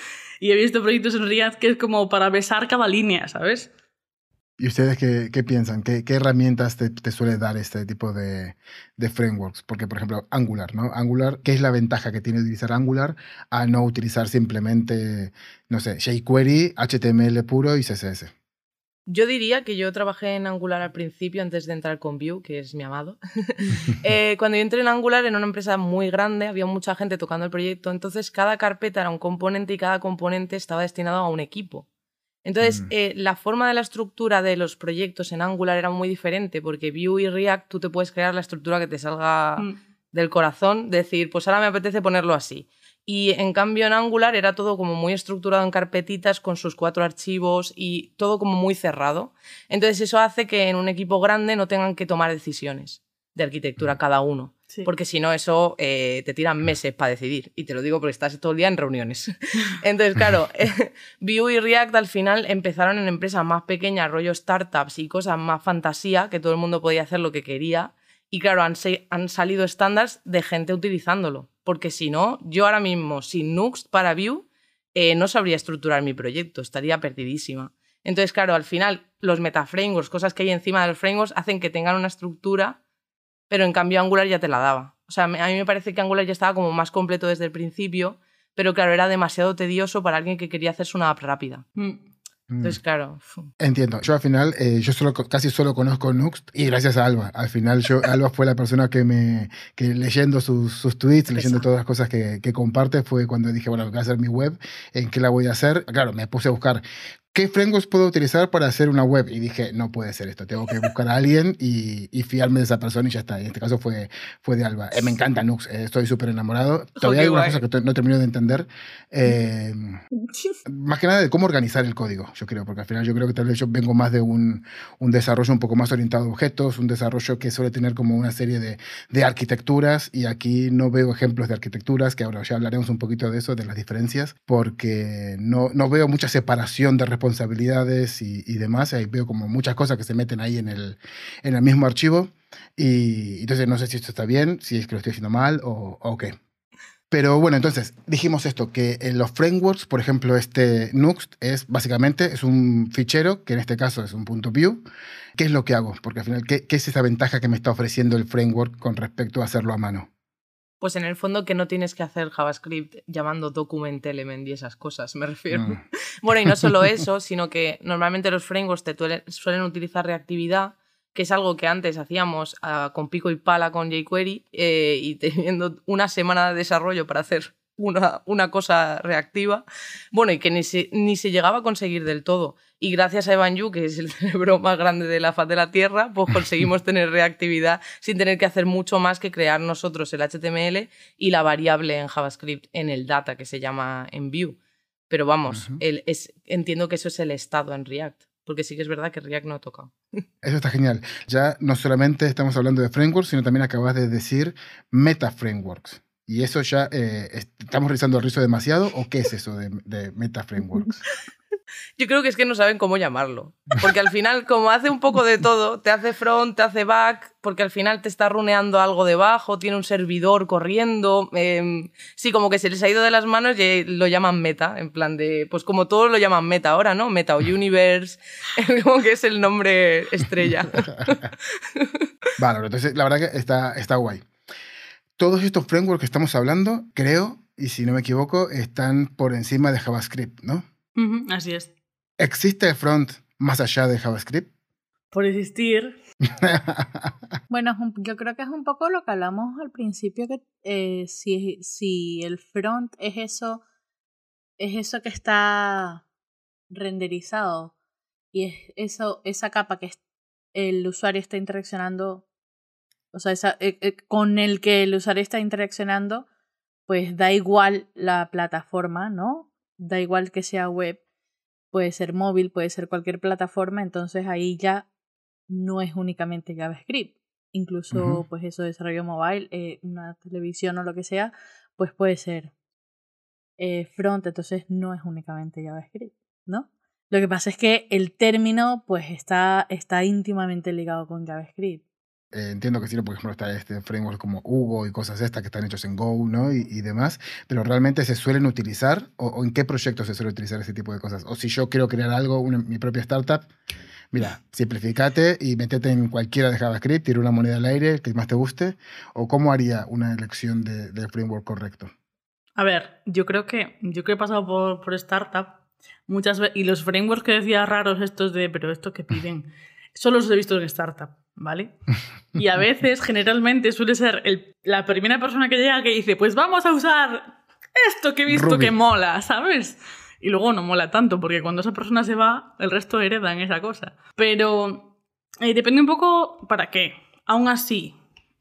y he visto proyectos en React que es como para besar cada línea, ¿sabes? ¿Y ustedes qué, qué piensan? ¿Qué, ¿Qué, herramientas te, te, suele dar este tipo de, de, frameworks? Porque, por ejemplo, Angular, ¿no? Angular, ¿qué es la ventaja que tiene utilizar Angular a no utilizar simplemente, no sé, jQuery, HTML puro y CSS? Yo diría que yo trabajé en Angular al principio, antes de entrar con Vue, que es mi amado. (laughs) eh, cuando yo entré en Angular, en una empresa muy grande, había mucha gente tocando el proyecto, entonces cada carpeta era un componente y cada componente estaba destinado a un equipo. Entonces, mm. eh, la forma de la estructura de los proyectos en Angular era muy diferente, porque Vue y React tú te puedes crear la estructura que te salga mm. del corazón, decir, pues ahora me apetece ponerlo así. Y en cambio en Angular era todo como muy estructurado en carpetitas con sus cuatro archivos y todo como muy cerrado. Entonces eso hace que en un equipo grande no tengan que tomar decisiones de arquitectura mm. cada uno. Porque si no, eso eh, te tiran meses para decidir. Y te lo digo porque estás todo el día en reuniones. (laughs) Entonces, claro, (laughs) Vue y React al final empezaron en empresas más pequeñas, rollo startups y cosas más fantasía, que todo el mundo podía hacer lo que quería. Y claro, han, han salido estándares de gente utilizándolo porque si no, yo ahora mismo sin Nuxt para Vue eh, no sabría estructurar mi proyecto, estaría perdidísima. Entonces, claro, al final los metaframeworks, cosas que hay encima de los frameworks, hacen que tengan una estructura, pero en cambio Angular ya te la daba. O sea, a mí me parece que Angular ya estaba como más completo desde el principio, pero claro, era demasiado tedioso para alguien que quería hacerse una app rápida. Mm. Entonces, mm. claro. Entiendo. Yo al final, eh, yo solo, casi solo conozco Nuxt y gracias a Alba. Al final, yo, (laughs) Alba fue la persona que me, que leyendo sus, sus tweets, leyendo todas las cosas que, que comparte, fue cuando dije, bueno, voy a hacer mi web, ¿en qué la voy a hacer? Claro, me puse a buscar ¿qué frameworks puedo utilizar para hacer una web? Y dije, no puede ser esto, tengo que buscar a alguien y, y fiarme de esa persona y ya está. Y en este caso fue, fue de Alba. Eh, me encanta Nux, eh, estoy súper enamorado. Todavía hay algunas cosas que no termino de entender. Eh, (laughs) más que nada de cómo organizar el código, yo creo, porque al final yo creo que tal vez yo vengo más de un, un desarrollo un poco más orientado a objetos, un desarrollo que suele tener como una serie de, de arquitecturas y aquí no veo ejemplos de arquitecturas, que ahora ya hablaremos un poquito de eso, de las diferencias, porque no, no veo mucha separación de responsabilidades responsabilidades y, demás. Ahí veo como muchas cosas que se meten ahí en el, en el mismo archivo. Y entonces no sé si esto está bien, si es que lo estoy haciendo mal o, o qué. Pero bueno, entonces dijimos esto, que en los frameworks, por ejemplo, este Nuxt es básicamente es un fichero, que en este caso es un punto view. ¿Qué es lo que hago? Porque al final, ¿qué, ¿qué, es esa ventaja que me está ofreciendo el framework con respecto a hacerlo a mano? Pues en el fondo que no tienes que hacer JavaScript llamando document element y esas cosas, me refiero. Mm. (laughs) bueno, y no solo (laughs) eso, sino que normalmente los frameworks te suelen utilizar reactividad, que es algo que antes hacíamos uh, con pico y pala con jQuery eh, y teniendo una semana de desarrollo para hacer una, una cosa reactiva. Bueno, y que ni se, ni se llegaba a conseguir del todo. Y gracias a Evan Yu, que es el (laughs) cerebro más grande de la faz de la Tierra, pues conseguimos (laughs) tener reactividad sin tener que hacer mucho más que crear nosotros el HTML y la variable en JavaScript en el data que se llama en Vue. Pero vamos, el, es, entiendo que eso es el estado en React porque sí que es verdad que React no ha tocado. (laughs) Eso está genial. Ya no solamente estamos hablando de frameworks, sino también acabas de decir meta frameworks. ¿Y eso ya eh, estamos realizando el rizo demasiado o qué es eso de, de meta frameworks? (laughs) Yo creo que es que no saben cómo llamarlo. Porque al final, como hace un poco de todo, te hace front, te hace back, porque al final te está runeando algo debajo, tiene un servidor corriendo. eh, sí, como que se les ha ido de las manos y lo llaman meta, en plan de. Pues como todos lo llaman meta ahora, ¿no? Meta o Universe, (laughs) como que es el nombre estrella. (laughs) Vale, entonces la verdad que está, está guay. Todos estos frameworks que estamos hablando, creo, y si no me equivoco, están por encima de JavaScript, ¿no? Así es. ¿Existe el front más allá de JavaScript? Por existir, (laughs) Bueno, yo creo que es un poco lo que hablamos al principio, que eh, si, si el front es eso, es eso que está renderizado y es eso, esa capa que es- el usuario está interaccionando, o sea, esa- eh, eh, con el que el usuario está interaccionando, pues da igual la plataforma, ¿no? Da igual que sea web, puede ser móvil, puede ser cualquier plataforma, entonces ahí ya no es únicamente JavaScript. Incluso, pues eso, desarrollo mobile, eh, una televisión o lo que sea, pues puede ser front, entonces no es únicamente JavaScript, ¿no? Lo que pasa es que el término, pues está, está íntimamente ligado con JavaScript. Eh, entiendo que sí, por ejemplo, está este framework como Hugo y cosas estas que están hechos en Go, ¿no? Y, y demás, pero realmente se suelen utilizar, o, o en qué proyectos se suele utilizar ese tipo de cosas. O si yo quiero crear algo, una- mi propia startup, mira, simplificate y metete en cualquiera de JavaScript, tira una moneda al aire, el que más te guste, o cómo haría una elección de, del framework correcto. A ver, yo creo que yo que he pasado por, por startup muchas veces y los frameworks que decía raros estos de pero esto que piden (laughs) solo los he visto en startup, ¿vale? (laughs) Y a veces generalmente suele ser el- la primera persona que llega que dice pues vamos a usar esto que he visto Ruby. que mola, ¿sabes? Y luego no mola tanto porque cuando esa persona se va el resto heredan esa cosa. Pero eh, depende un poco para qué. Aún así,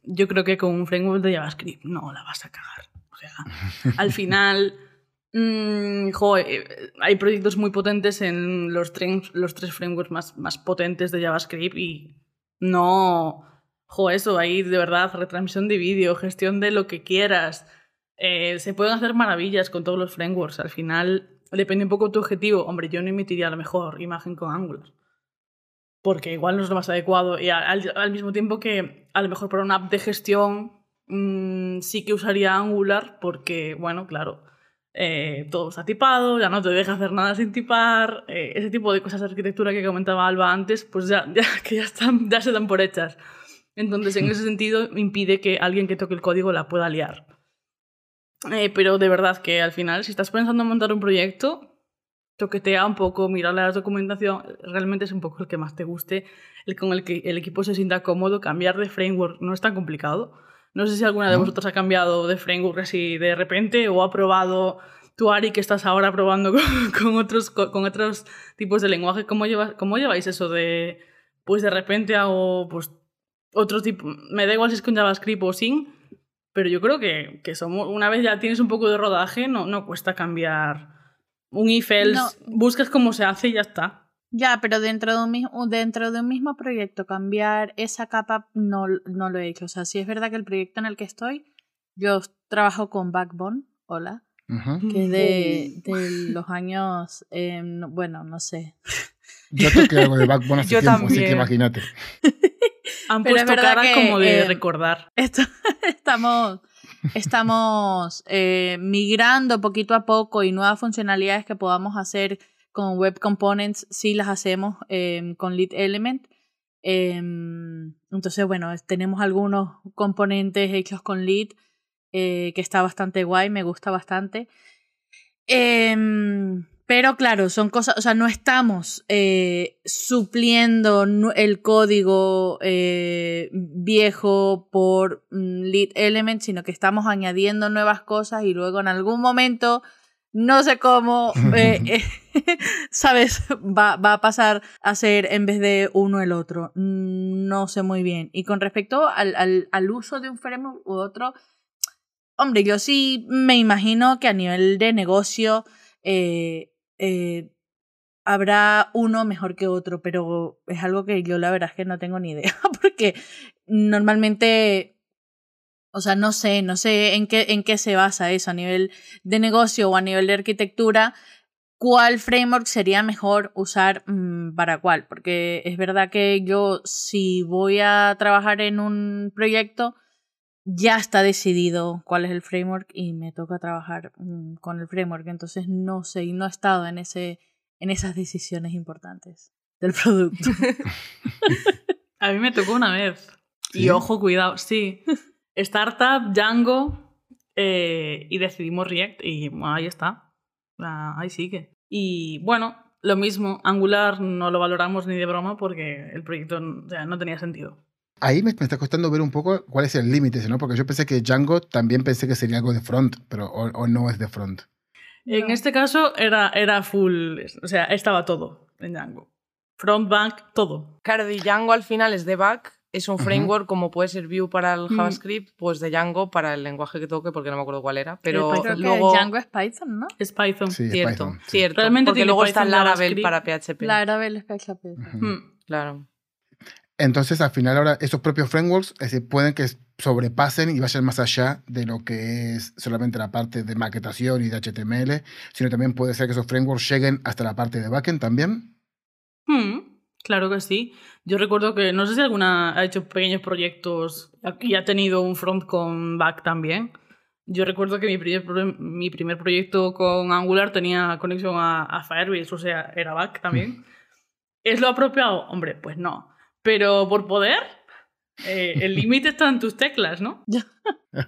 yo creo que con un framework de JavaScript no la vas a cagar. O sea, (laughs) al final, mm, jo, eh, hay proyectos muy potentes en los, los tres frameworks más, más potentes de JavaScript y no, jo, eso, ahí de verdad, retransmisión de vídeo, gestión de lo que quieras. Eh, se pueden hacer maravillas con todos los frameworks. Al final, depende un poco de tu objetivo. Hombre, yo no emitiría la mejor imagen con Angular. Porque igual no es lo más adecuado. Y al, al mismo tiempo que a lo mejor para una app de gestión mm, sí que usaría Angular porque, bueno, claro, eh, todo está tipado, ya no te deja hacer nada sin tipar, eh, ese tipo de cosas de arquitectura que comentaba Alba antes, pues ya, ya, (laughs) que ya, están, ya se dan por hechas. Entonces, en ese (laughs) sentido, impide que alguien que toque el código la pueda liar. Eh, pero de verdad que al final, si estás pensando en montar un proyecto, toquetea un poco, mira la documentación, realmente es un poco el que más te guste, el con el que el equipo se sienta cómodo, cambiar de framework no es tan complicado. No sé si alguna de ¿No? vosotros ha cambiado de framework así de repente o ha probado tú, Ari, que estás ahora probando (laughs) con, con otros, con, con otros tipos de lenguaje. ¿Cómo, ¿Cómo lleváis eso de, pues de repente hago pues, otro tipo? Me da igual si es con JavaScript o sin, pero yo creo que, que somos, una vez ya tienes un poco de rodaje, no, no cuesta cambiar un if else, No. buscas cómo se hace y ya está. Ya, pero dentro de un mismo, dentro de un mismo proyecto cambiar esa capa no, no lo he hecho. O sea, sí es verdad que el proyecto en el que estoy, yo trabajo con Backbone, hola, Ujú. que es de, de los años, eh, no- bueno, no sé. Yo toqué algo de Backbone hace Yo tiempo, así que también. imagínate. Han Pero es puesto verdad cara que, como de eh, recordar. Esto- (laughs) estamos estamos eh, migrando poquito a poco y nuevas funcionalidades que podamos hacer con Web Components, sí las hacemos eh, con Lead Element. Eh, entonces, bueno, tenemos algunos componentes hechos con Lead eh, que está bastante guay, me gusta bastante. Em, pero claro, son cosas, o sea, no estamos eh, supliendo el código eh, viejo por mm, lead element, sino que estamos añadiendo nuevas cosas y luego en algún momento, no sé cómo, (laughs) eh, eh, (laughs) ¿sabes? Va, va a pasar a ser en vez de uno el otro. Mm, No sé muy bien. Y con respecto al, al, al uso de un framework u otro, hombre, yo sí me imagino que a nivel de negocio eh, eh, habrá uno mejor que otro, pero es algo que yo la verdad es que no tengo ni idea, (laughs) porque normalmente, o sea, no sé, no sé en qué, en qué se basa eso a nivel de negocio o a nivel de arquitectura, cuál framework sería mejor usar mm, para cuál. Porque es verdad que yo si voy a trabajar en un proyecto, ya está decidido cuál es el framework y me toca trabajar mm, con el framework. Entonces no sé, no he estado en, ese, en esas decisiones importantes del producto. (laughs) A mí me tocó una vez. ¿Sí? Y ojo, cuidado, sí. Startup, Django, eh, y decidimos React y bueno, ahí está. Ah, Ahí sigue. Y bueno, lo mismo, Angular no lo valoramos ni de broma porque el proyecto o sea, no tenía sentido. Ahí me, me está costando ver un poco cuál es el límite, ¿no? Porque yo pensé que Django también pensé que sería algo de front, pero o, o no es de front. En No. este caso era, era full, o sea, estaba todo en Django. Front, back, todo. Claro, de Django al final es de back, es un framework como puede ser Vue para el Mm. JavaScript, pues de Django para el lenguaje que toque, porque no me acuerdo cuál era. Pero. Creo luego. que Django es Python, ¿no? Es Python. Sí, es Cierto, Python. sí. cierto. Realmente porque tiene luego está Laravel para PHP. Laravel es PHP. Mm. Claro. Entonces, al final, ahora, esos propios frameworks es decir, pueden que sobrepasen y vayan más allá de lo que es solamente la parte de maquetación y de HTML, sino también puede ser que esos frameworks lleguen hasta la parte de backend también. Mm, claro que sí. Yo recuerdo que, no sé si alguna ha hecho pequeños proyectos y ha tenido un front con back también. Yo recuerdo que mi primer, mi primer proyecto con Angular tenía conexión a, a Firebase, o sea, era back también. ¿Es lo apropiado? Hombre, pues no. Pero por poder, eh, el límite está en tus teclas, ¿no?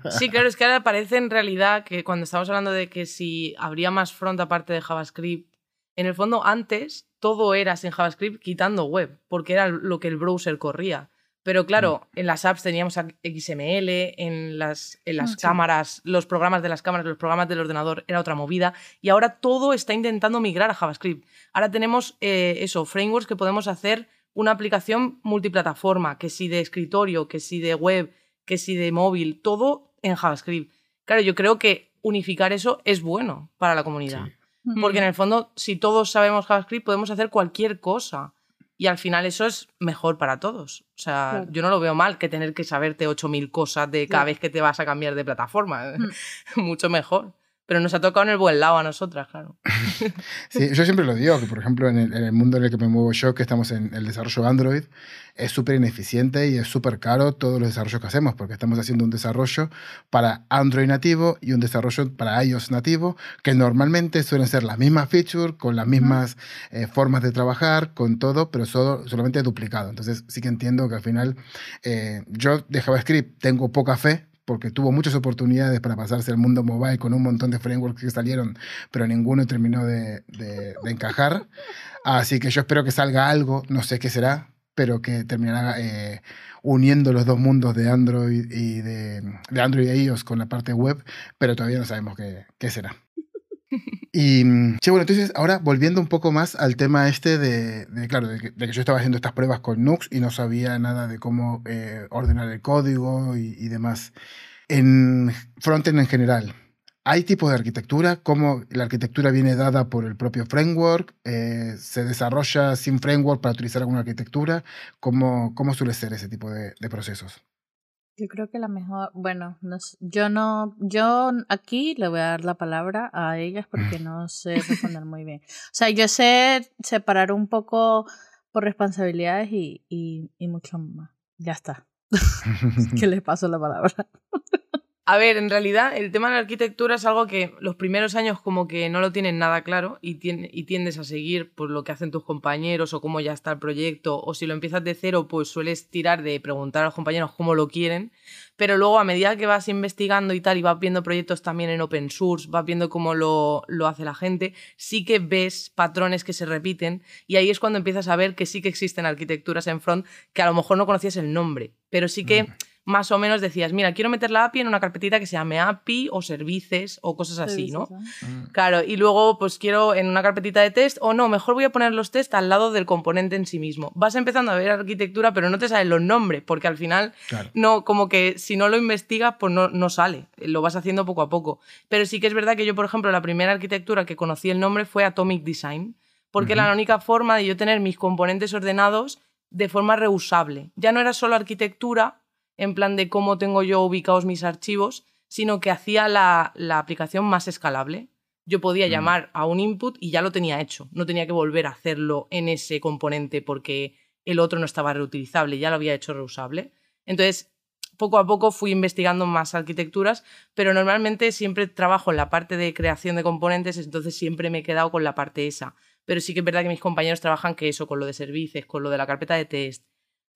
Sí, claro, es que ahora parece en realidad que cuando estamos hablando de que si habría más front aparte de JavaScript, en el fondo antes todo era sin JavaScript quitando web, porque era lo que el browser corría. Pero claro, en las apps teníamos XML, en las, en las Mm, sí. cámaras, los programas de las cámaras, los programas del ordenador era otra movida. Y ahora todo está intentando migrar a JavaScript. Ahora tenemos eh, eso, frameworks que podemos hacer una aplicación multiplataforma, que si de escritorio, que si de web, que si de móvil, todo en JavaScript. Claro, yo creo que unificar eso es bueno para la comunidad. Sí. Porque en el fondo, si todos sabemos JavaScript, podemos hacer cualquier cosa. Y al final eso es mejor para todos. O sea, Claro. yo no lo veo mal que tener que saberte 8.000 cosas de cada vez que te vas a cambiar de plataforma. Mm. (laughs) Mucho mejor. Pero nos ha tocado en el buen lado a nosotras, claro. (laughs) Sí, yo siempre lo digo, que por ejemplo en el, en el mundo en el que me muevo yo, que estamos en el desarrollo de Android, es súper ineficiente y es súper caro todos los desarrollos que hacemos, porque estamos haciendo un desarrollo para Android nativo y un desarrollo para iOS nativo, que normalmente suelen ser las mismas features, con las mismas eh, formas de trabajar, con todo, pero solo, solamente duplicado. Entonces sí que entiendo que al final eh, yo de JavaScript tengo poca fe, porque tuvo muchas oportunidades para pasarse al mundo mobile con un montón de frameworks que salieron, pero ninguno terminó de, encajar. Así que yo espero que salga algo, no sé qué será, pero que terminará eh, uniendo los dos mundos de Android y de, Android e iOS con la parte web, pero todavía no sabemos qué será. Y, mm, sí, bueno, entonces ahora volviendo un poco más al tema este de, claro, de que, yo estaba haciendo estas pruebas con Nux y no sabía nada de cómo eh, ordenar el código y, demás. En frontend en general, ¿hay tipos de arquitectura? ¿Cómo la arquitectura viene dada por el propio framework? Eh, ¿Se desarrolla sin framework para utilizar alguna arquitectura? ¿Cómo, cómo suele ser ese tipo de procesos? Yo creo que la mejor, bueno, no yo no, yo aquí le voy a dar la palabra a ellas porque (laughs) no sé responder muy bien. O sea, yo sé separar un poco por responsabilidades y, y, y mucho más. Ya está. (laughs) (laughs) que les paso la palabra. A ver, en realidad el tema de la arquitectura es algo que los primeros años como que no lo tienen nada claro y, tien- y tiendes a seguir por lo que hacen tus compañeros o cómo ya está el proyecto o si lo empiezas de cero pues sueles tirar de preguntar a los compañeros cómo lo quieren pero luego a medida que vas investigando y tal y vas viendo proyectos también en open source, vas viendo cómo lo, lo hace la gente, sí que ves patrones que se repiten y ahí es cuando empiezas a ver que sí que existen arquitecturas en front que a lo mejor no conocías el nombre, pero sí que más o menos decías, mira, quiero meter la API en una carpetita que se llame API o services o cosas así, ¿no? Claro, y luego pues quiero en una carpetita de test o no, mejor voy a poner los test al lado del componente en sí mismo. Vas empezando a ver arquitectura, pero no te salen los nombres, porque al final Claro. no, como que si no lo investigas, pues no, no sale. Lo vas haciendo poco a poco. Pero sí que es verdad que yo, por ejemplo, la primera arquitectura que conocí el nombre fue Atomic Design, porque era la única forma de yo tener mis componentes ordenados de forma reusable. Ya no era solo arquitectura, en plan de cómo tengo yo ubicados mis archivos, sino que hacía la, la aplicación más escalable. yo podía Mm. llamar a un input y ya lo tenía hecho. No tenía que volver a hacerlo en ese componente porque el otro no estaba reutilizable, ya lo había hecho reusable. Entonces, poco a poco fui investigando más arquitecturas, pero normalmente siempre trabajo en la parte de creación de componentes, entonces siempre me he quedado con la parte esa. Pero sí que es verdad que mis compañeros trabajan que eso, con lo de servicios, con lo de la carpeta de test.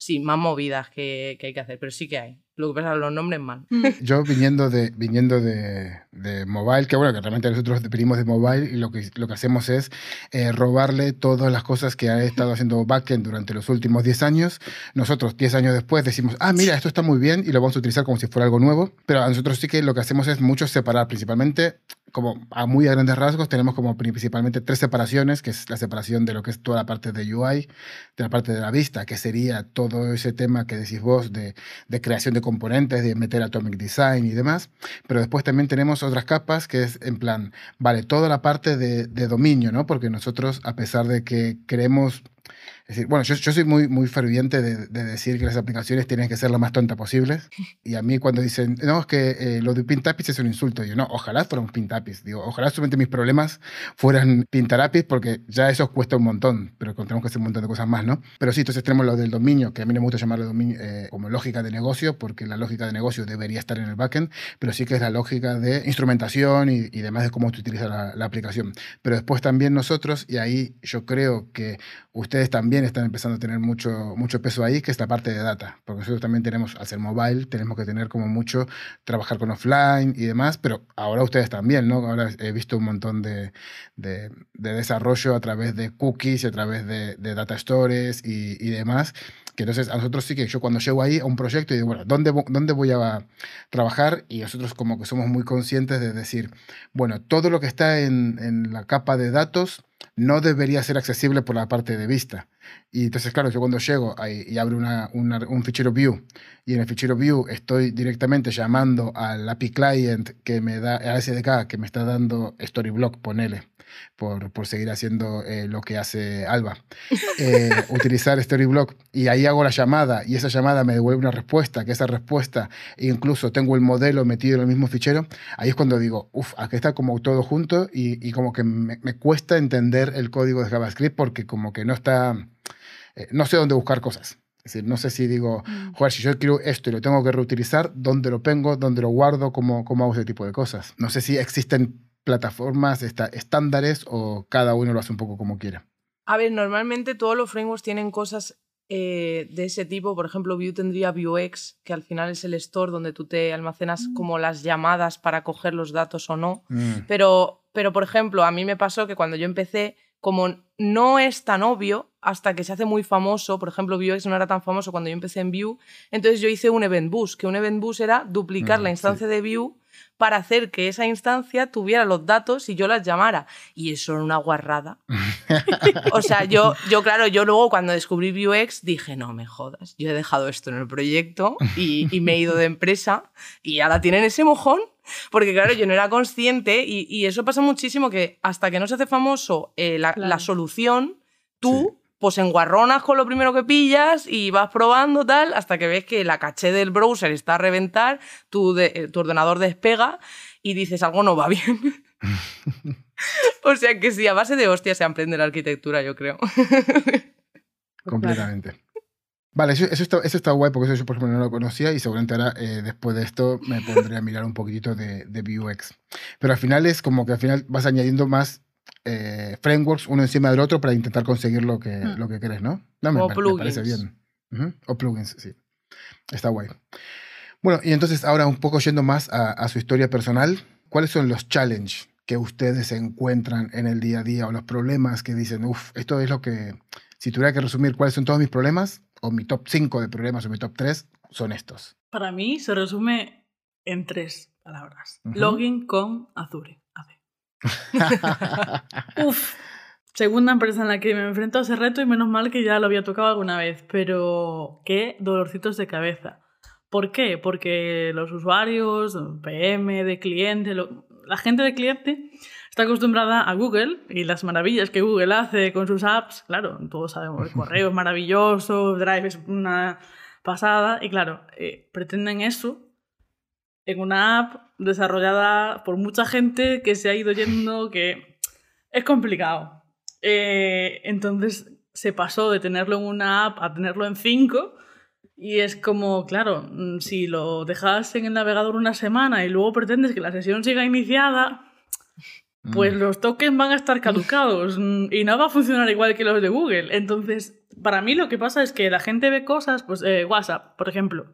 Sí, más movidas que, que hay que hacer, pero sí que hay. Lo que pasa es que los nombres mal. (laughs) Yo viniendo de, viniendo de, de mobile, que bueno, que realmente nosotros venimos de mobile y lo que, lo que hacemos es eh, robarle todas las cosas que ha estado haciendo backend durante los últimos 10 años. Nosotros 10 años después decimos, ah, mira, esto está muy bien y lo vamos a utilizar como si fuera algo nuevo. Pero a nosotros sí que lo que hacemos es mucho separar, principalmente como a muy grandes rasgos, tenemos como principalmente tres separaciones, que es la separación de lo que es toda la parte de UI, de la parte de la vista, que sería todo ese tema que decís vos de, de creación de componentes, de meter Atomic Design y demás. Pero después también tenemos otras capas que es en plan, vale, toda la parte de, de dominio, ¿no? Porque nosotros, a pesar de que queremos es decir, bueno, yo, yo soy muy, muy ferviente de, de, decir que las aplicaciones tienen que ser lo más tontas posibles. (laughs) Y a mí cuando dicen, no, es que eh, lo de Pintapis es un insulto, yo no, ojalá fuera un Pintapis. Digo, ojalá solamente mis problemas fueran Pintarapis porque ya eso cuesta un montón, pero tenemos que hacer un montón de cosas más, ¿no? Pero sí, entonces tenemos lo del dominio, que a mí no me gusta llamarlo dominio, eh, como lógica de negocio, porque la lógica de negocio debería estar en el backend, pero sí que es la lógica de instrumentación y, y demás de cómo se utiliza la, la aplicación. Pero después también nosotros, y ahí yo creo que ustedes también están empezando a tener mucho, mucho peso ahí, que es la parte de data, porque nosotros también tenemos, al ser mobile, tenemos que tener como mucho, trabajar con offline y demás, pero ahora ustedes también, ¿no? Ahora he visto un montón de, de, de desarrollo a través de cookies a través de, de data stores y, y demás, que entonces a nosotros sí que yo cuando llego ahí a un proyecto y digo, bueno, ¿dónde, ¿dónde voy a trabajar? Y nosotros como que somos muy conscientes de decir, bueno, todo lo que está en, en la capa de datos no debería ser accesible por la parte de vista. Y entonces, claro, yo cuando llego ahí y abro una, una, un fichero view y en el fichero view estoy directamente llamando al API client que me da, al SDK que me está dando Storyblock, ponele, por, por seguir haciendo eh, lo que hace Alba. Eh, (laughs) utilizar Storyblock y ahí hago la llamada y esa llamada me devuelve una respuesta, que esa respuesta incluso tengo el modelo metido en el mismo fichero, ahí es cuando digo, uff, aquí está como todo junto y, y como que me, me cuesta entender el código de JavaScript porque como que no está eh, no sé dónde buscar cosas. Es decir, no sé si digo, joder, si yo quiero esto y lo tengo que reutilizar, ¿dónde lo pongo? ¿Dónde lo guardo? ¿Cómo, cómo hago ese tipo de cosas? No sé si existen plataformas esta, estándares o cada uno lo hace un poco como quiera. A ver, normalmente todos los frameworks tienen cosas eh, de ese tipo. Por ejemplo, Vue tendría Vuex, que al final es el store donde tú te almacenas Mm. como las llamadas para coger los datos o no. Mm. Pero, pero, por ejemplo, a mí me pasó que cuando yo empecé, como no es tan obvio hasta que se hace muy famoso, por ejemplo, Vuex no era tan famoso cuando yo empecé en Vue, entonces yo hice un event bus, que un event bus era duplicar Mm, la instancia de Vue para hacer que esa instancia tuviera los datos y yo las llamara. Y eso era una guarrada. (laughs) o sea, yo, yo, claro, yo luego cuando descubrí Vuex dije, no me jodas, yo he dejado esto en el proyecto y, y me he ido de empresa y ahora tienen ese mojón. Porque claro, yo no era consciente y, y eso pasa muchísimo que hasta que no se hace famoso eh, la, Claro. la solución, tú pues enguarronas con lo primero que pillas y vas probando tal hasta que ves que la caché del browser está a reventar, tu, de- eh, tu ordenador despega y dices algo no va bien. (laughs) o sea que sí, a base de hostias se aprende la arquitectura, yo creo. Completamente. Vale, eso, eso, está, eso está guay porque eso yo, por ejemplo, no lo conocía y seguramente ahora, eh, después de esto, me pondré a mirar un poquitito de, de Vuex. Pero al final es como que al final vas añadiendo más eh, frameworks uno encima del otro para intentar conseguir lo que, Mm. lo que querés, ¿no? No, me, O pa- me parece plugins. bien. Ujú, O plugins, sí. Está guay. Bueno, y entonces ahora un poco yendo más a, a su historia personal, ¿cuáles son los challenges que ustedes encuentran en el día a día o los problemas que dicen, uff, esto es lo que, si tuviera que resumir cuáles son todos mis problemas, o mi top 5 de problemas o mi top 3, son estos. Para mí se resume en tres palabras. Login con Azure. (laughs) Uf. Segunda empresa en la que me enfrento a ese reto y menos mal que ya lo había tocado alguna vez, pero qué dolorcitos de cabeza. ¿Por qué? Porque los usuarios, PM de cliente, lo- la gente de cliente está acostumbrada a Google y las maravillas que Google hace con sus apps. Claro, todos sabemos, el correo es maravilloso, Drive es una pasada y claro, eh, pretenden eso en una app desarrollada por mucha gente que se ha ido yendo, que es complicado. Eh, entonces se pasó de tenerlo en una app a tenerlo en cinco. Y es como, claro, mm, si lo dejas en el navegador una semana y luego pretendes que la sesión siga iniciada, pues Mm. los tokens van a estar (laughs) caducados mm, y no va a funcionar igual que los de Google. Entonces, para mí lo que pasa es que la gente ve cosas, pues eh, WhatsApp, por ejemplo.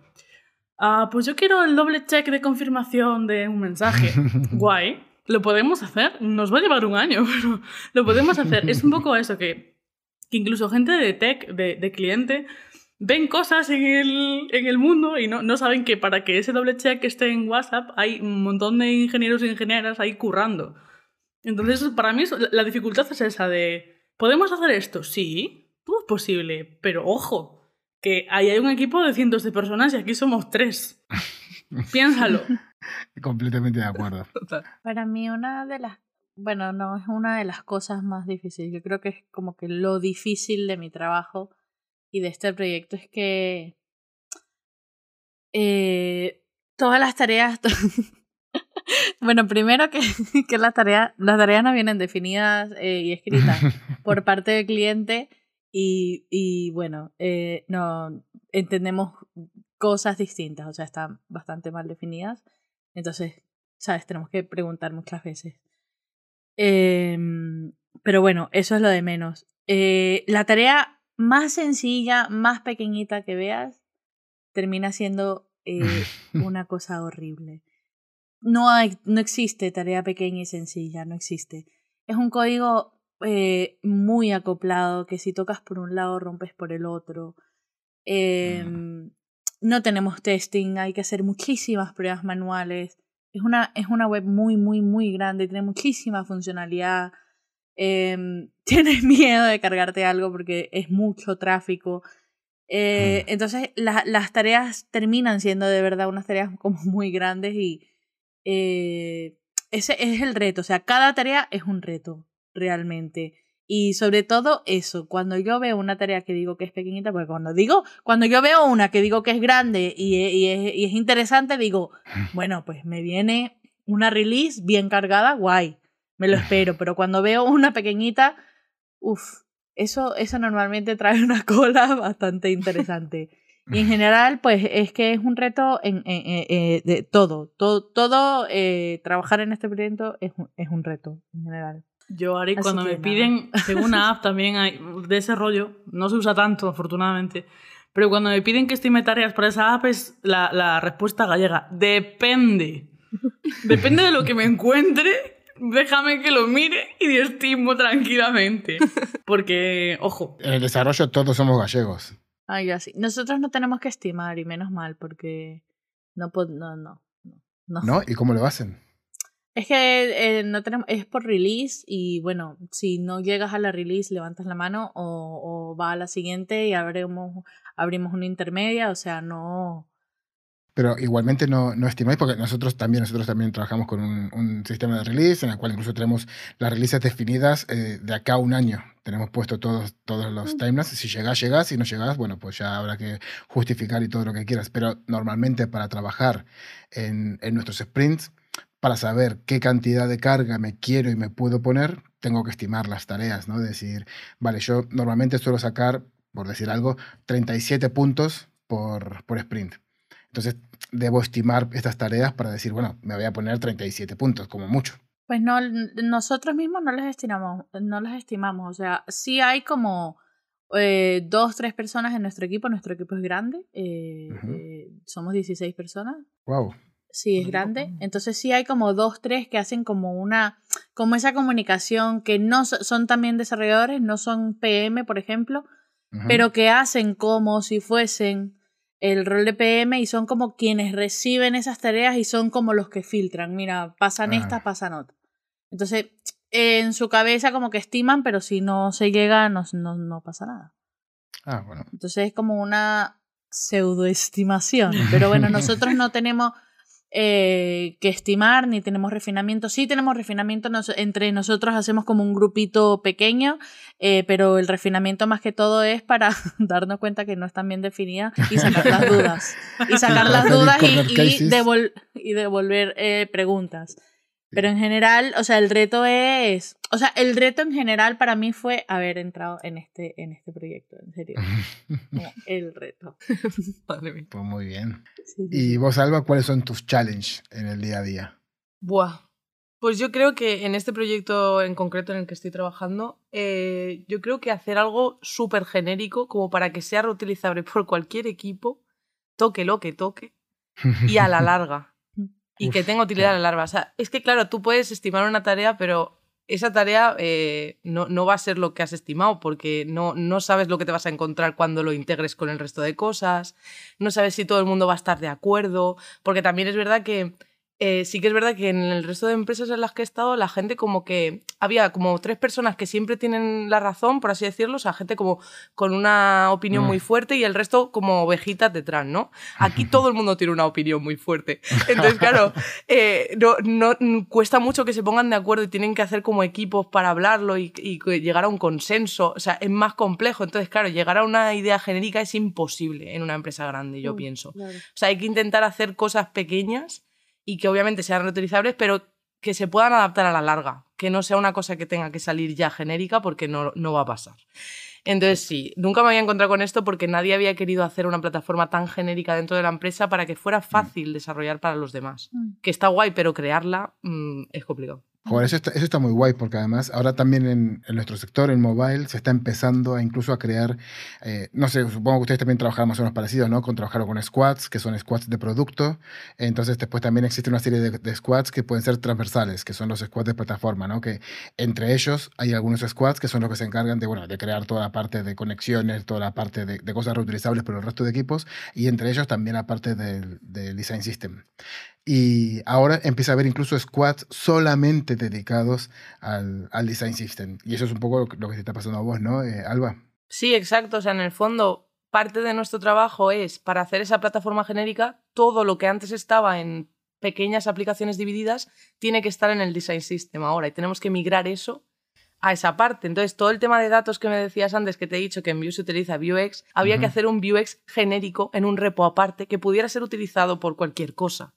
Ah, pues yo quiero el doble check de confirmación de un mensaje. (laughs) Guay. Lo podemos hacer. Nos va a llevar un año, (laughs) pero lo podemos hacer. Es un poco eso que, que incluso gente de tech, de, de cliente, ven cosas en el, en el mundo y no, no saben que para que ese doble check esté en WhatsApp hay un montón de ingenieros e ingenieras ahí currando. Entonces, para mí la dificultad es esa de, ¿podemos hacer esto? Sí, todo es posible, pero ojo, que ahí hay un equipo de cientos de personas y aquí somos tres. (laughs) Piénsalo. Completamente de acuerdo. Para mí una de las, bueno, no es una de las cosas más difíciles. Yo creo que es como que lo difícil de mi trabajo y de este proyecto es que eh, todas las tareas, (laughs) (laughs) bueno, primero que, (laughs) que las tareas, las tareas no vienen definidas eh, y escritas (laughs) por parte del cliente y, y bueno, eh, no entendemos cosas distintas, o sea, están bastante mal definidas. Entonces, ¿sabes? Tenemos que preguntar muchas veces. Em, pero bueno, eso es lo de menos. Eh, la tarea más sencilla, más pequeñita que veas, termina siendo una cosa horrible. No, hay, no existe tarea pequeña y sencilla, no existe. Es un código eh, muy acoplado que si tocas por un lado rompes por el otro. Em, no tenemos testing, hay que hacer muchísimas pruebas manuales. Es una, es una web muy, muy, muy grande, tiene muchísima funcionalidad. Em, (laughs) tienes miedo de cargarte algo porque es mucho tráfico. Eh. Entonces, la- las tareas terminan siendo de verdad unas tareas como muy grandes y eh, ese es el reto. O sea, cada tarea es un reto, realmente. Y sobre todo eso, cuando yo veo una tarea que digo que es pequeñita, porque cuando digo, cuando yo veo una que digo que es grande y, e- y es, y es interesante, digo, (laughs) bueno, pues me viene una release bien cargada, guay, me lo espero. (laughs) Pero cuando veo una pequeñita, uff, eso, eso normalmente trae una cola (laughs) bastante interesante. Y en general, pues es que es un reto en, en- en- eh, de todo. Todo, todo eh, trabajar en este proyecto es un, es un reto en general. Yo, Ari, Así cuando me nada. piden, (laughs) tengo una app también hay de ese rollo, no se usa tanto, afortunadamente, pero cuando me piden que estime tareas para esa app es la, la respuesta gallega. Depende. (laughs) Depende de lo que me encuentre, déjame que lo mire y estimo tranquilamente. (laughs) Porque, ojo, En el desarrollo todos somos gallegos. Ay, así. Nosotros no tenemos que estimar, y menos mal, porque no, no, no, no. ¿No? ¿Y cómo lo hacen? Es que eh, no tenemos, es por release y bueno, si no llegas a la release levantas la mano o, o va a la siguiente y abrimos, abrimos una intermedia, o sea, no... Pero igualmente no, no estimáis, porque nosotros también, nosotros también trabajamos con un, un sistema de release en el cual incluso tenemos las releases definidas eh, de acá a un año. Tenemos puesto todos, todos los timelines. Si llegás, llegás. Si no llegás, bueno, pues ya habrá que justificar y todo lo que quieras. Pero normalmente para trabajar en, en nuestros sprints, para saber qué cantidad de carga me quiero y me puedo poner, tengo que estimar las tareas, ¿no? Decir, vale, yo normalmente suelo sacar, por decir algo, 37 puntos por, por sprint. Entonces, debo estimar estas tareas para decir, bueno, me voy a poner 37 puntos, como mucho. Pues no, nosotros mismos no las estimamos, no las estimamos, o sea, sí hay como eh, dos, tres personas en nuestro equipo, nuestro equipo es grande, eh, eh, somos 16 personas, Wow. Sí, es grande. Entonces sí hay como dos, tres que hacen como una, como esa comunicación que no so- son también desarrolladores, no son PM, por ejemplo, pero que hacen como si fuesen el rol de PM y son como quienes reciben esas tareas y son como los que filtran. Mira, pasan Ah. estas, pasan otras. Entonces, en su cabeza como que estiman, pero si no se llega, no, no, no pasa nada. Ah, bueno. Entonces es como una pseudoestimación. Pero bueno, (laughs) nosotros no tenemos, eh, que estimar, ni tenemos refinamiento. Sí tenemos refinamiento, nos- entre nosotros hacemos como un grupito pequeño, eh, pero el refinamiento más que todo es para (laughs) darnos cuenta que no están bien definidas y sacar las dudas. Y sacar las dudas y, y devol- y devolver eh, preguntas. Pero en general, o sea, el reto es, o sea, el reto en general para mí fue haber entrado en este, en este proyecto, en serio. (laughs) El reto. (laughs) Madre mía. Pues muy bien. Sí, sí, Y vos, Alba, ¿cuáles son tus challenges en el día a día? Buah. Pues yo creo que en este proyecto en concreto en el que estoy trabajando, eh, yo creo que hacer algo súper genérico como para que sea reutilizable (laughs) por cualquier equipo, toque lo que toque, y a la larga. Y Uf, que tenga utilidad claro. a la. O sea, es que claro, tú puedes estimar una tarea, pero esa tarea eh, no, no va a ser lo que has estimado, porque no, no sabes lo que te vas a encontrar cuando lo integres con el resto de cosas, no sabes si todo el mundo va a estar de acuerdo, porque también es verdad que eh, sí que es verdad que en el resto de empresas en las que he estado, la gente como que había como tres personas que siempre tienen la razón, por así decirlo, o sea, gente como con una opinión Mm. muy fuerte y el resto como ovejitas detrás, ¿no? Aquí (laughs) todo el mundo tiene una opinión muy fuerte. Entonces, claro, eh, no, no- cuesta mucho que se pongan de acuerdo y tienen que hacer como equipos para hablarlo y, llegar a un consenso. O sea, es más complejo. Entonces, claro, llegar a una idea genérica es imposible en una empresa grande, yo Mm, pienso. claro. O sea, hay que intentar hacer cosas pequeñas y que obviamente sean reutilizables, pero que se puedan adaptar a la larga, que no sea una cosa que tenga que salir ya genérica porque no, no va a pasar. Entonces sí, nunca me había encontrado con esto porque nadie había querido hacer una plataforma tan genérica dentro de la empresa para que fuera fácil desarrollar para los demás. Mm. Que está guay, pero crearla mm, es complicado. Joder, eso está, eso está muy guay porque además ahora también en, nuestro sector, en mobile, se está empezando a incluso a crear, eh, no sé, supongo que ustedes también trabajan más o menos parecido, ¿no? Con trabajar con squads, que son squads de producto. Entonces después también existe una serie de, squads que pueden ser transversales, que son los squads de plataforma, ¿no? Que entre ellos hay algunos squads que son los que se encargan de, bueno, de crear toda la parte de conexiones, toda la parte de, cosas reutilizables para el resto de equipos y entre ellos también la parte del design system. Y ahora empieza a haber incluso squads solamente dedicados al, al design system. Y eso es un poco lo que, lo que te está pasando a vos, ¿no, eh, Alba? Sí, exacto. O sea, en el fondo, parte de nuestro trabajo es, para hacer esa plataforma genérica, todo lo que antes estaba en pequeñas aplicaciones divididas tiene que estar en el design system ahora y tenemos que migrar eso a esa parte. Entonces, todo el tema de datos que me decías antes, que te he dicho que en Vue se utiliza Vuex, había Ujú. que hacer un Vuex genérico en un repo aparte que pudiera ser utilizado por cualquier cosa.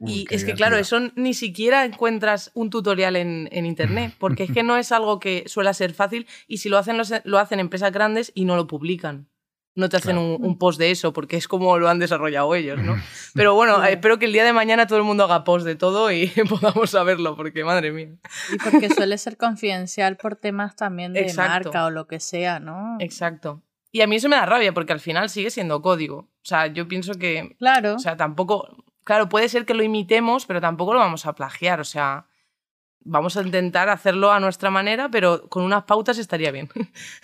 Uy, Y es que, claro, eso ni siquiera encuentras un tutorial en, en internet, (laughs) porque es que no es algo que suele ser fácil y si lo hacen, los- lo hacen empresas grandes y no lo publican. No te hacen Claro. un, un post de eso, porque es como lo han desarrollado ellos, ¿no? (laughs) Pero bueno, espero que el día de mañana todo el mundo haga post de todo y (laughs) podamos saberlo, porque madre mía. Y porque suele ser confidencial por temas también de Exacto. marca o lo que sea, ¿no? Exacto. Y a mí eso me da rabia, porque al final sigue siendo código. O sea, yo pienso que Claro. O sea, tampoco. Claro, puede ser que lo imitemos, pero tampoco lo vamos a plagiar. O sea, vamos a intentar hacerlo a nuestra manera, pero con unas pautas estaría bien.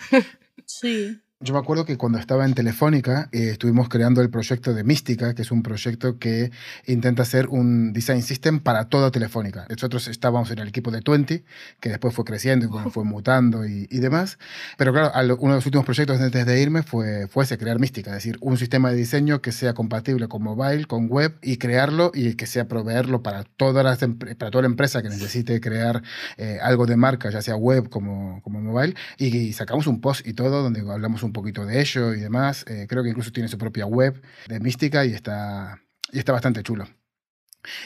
(laughs) sí. Yo me acuerdo que cuando estaba en Telefónica eh, estuvimos creando el proyecto de Mística, que es un proyecto que intenta hacer un design system para toda Telefónica. Nosotros estábamos en el equipo de 20, que después fue creciendo y bueno, fue mutando y, y demás. Pero claro, uno de los últimos proyectos antes de irme fue, fue ese, crear Mística, es decir, un sistema de diseño que sea compatible con mobile, con web y crearlo y que sea proveerlo para, todas las para toda la empresa que necesite crear eh, algo de marca, ya sea web como, como mobile. Y, y sacamos un post y todo donde hablamos un poquito de ello y demás. Eh, creo que incluso tiene su propia web de mística y está, y está bastante chulo.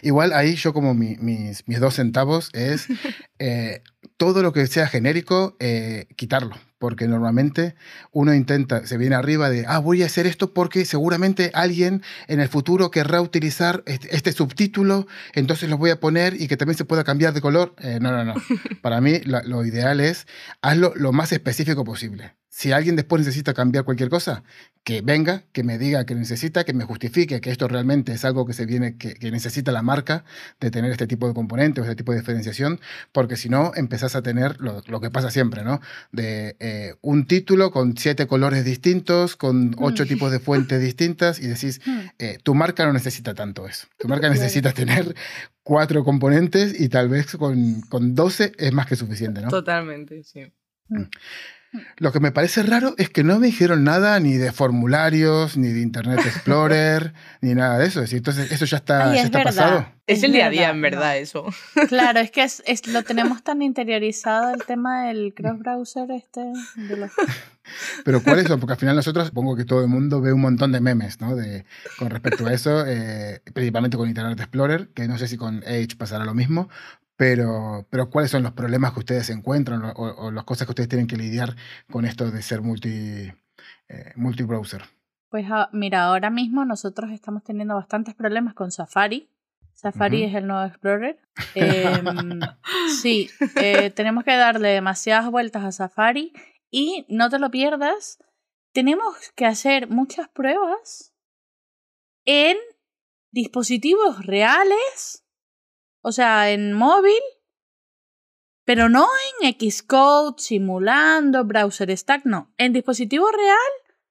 Igual ahí yo como mi- mis, mis dos centavos es (laughs) eh, todo lo que sea genérico, eh, quitarlo. Porque normalmente uno intenta, se viene arriba de, ah, voy a hacer esto porque seguramente alguien en el futuro querrá utilizar este, este subtítulo, entonces lo voy a poner y que también se pueda cambiar de color. Eh, no, no, no. (laughs) Para mí la- lo ideal es hazlo lo más específico posible. Si alguien después necesita cambiar cualquier cosa, que venga, que me diga que necesita, que me justifique que esto realmente es algo que se viene, que, que necesita la marca de tener este tipo de componentes o este tipo de diferenciación, porque si no empezás a tener lo, lo que pasa siempre, ¿no? De eh, un título con siete colores distintos, con ocho Mm. tipos de fuentes distintas y decís, Hmm. eh, tu marca no necesita tanto eso. Tu marca (laughs) necesita tener cuatro componentes y tal vez con, con 12 es más que suficiente, ¿no? Totalmente, sí. Lo que me parece raro es que no me dijeron nada ni de formularios, ni de Internet Explorer, (laughs) ni nada de eso. Entonces, ¿eso ya está, Ay, ya es está pasado? Es el día a día, en verdad, no. eso. (laughs) Claro, es que es, es- lo tenemos tan interiorizado el tema del cross-browser este. de los- (laughs) Pero ¿cuáles son? Porque al final nosotros, supongo que todo el mundo ve un montón de memes, ¿no? De, con respecto a eso, eh, principalmente con Internet Explorer, que no sé si con Edge pasará lo mismo, pero, pero ¿cuáles son los problemas que ustedes encuentran o, o las cosas que ustedes tienen que lidiar con esto de ser multi, eh, multi-browser? Pues ah, mira, ahora mismo nosotros estamos teniendo bastantes problemas con Safari. Safari es el nuevo Explorer. (laughs) Em, sí, eh, tenemos que darle demasiadas vueltas a Safari y no te lo pierdas, tenemos que hacer muchas pruebas en dispositivos reales, o sea, en móvil, pero no en Xcode, simulando, browser stack, no, en dispositivo real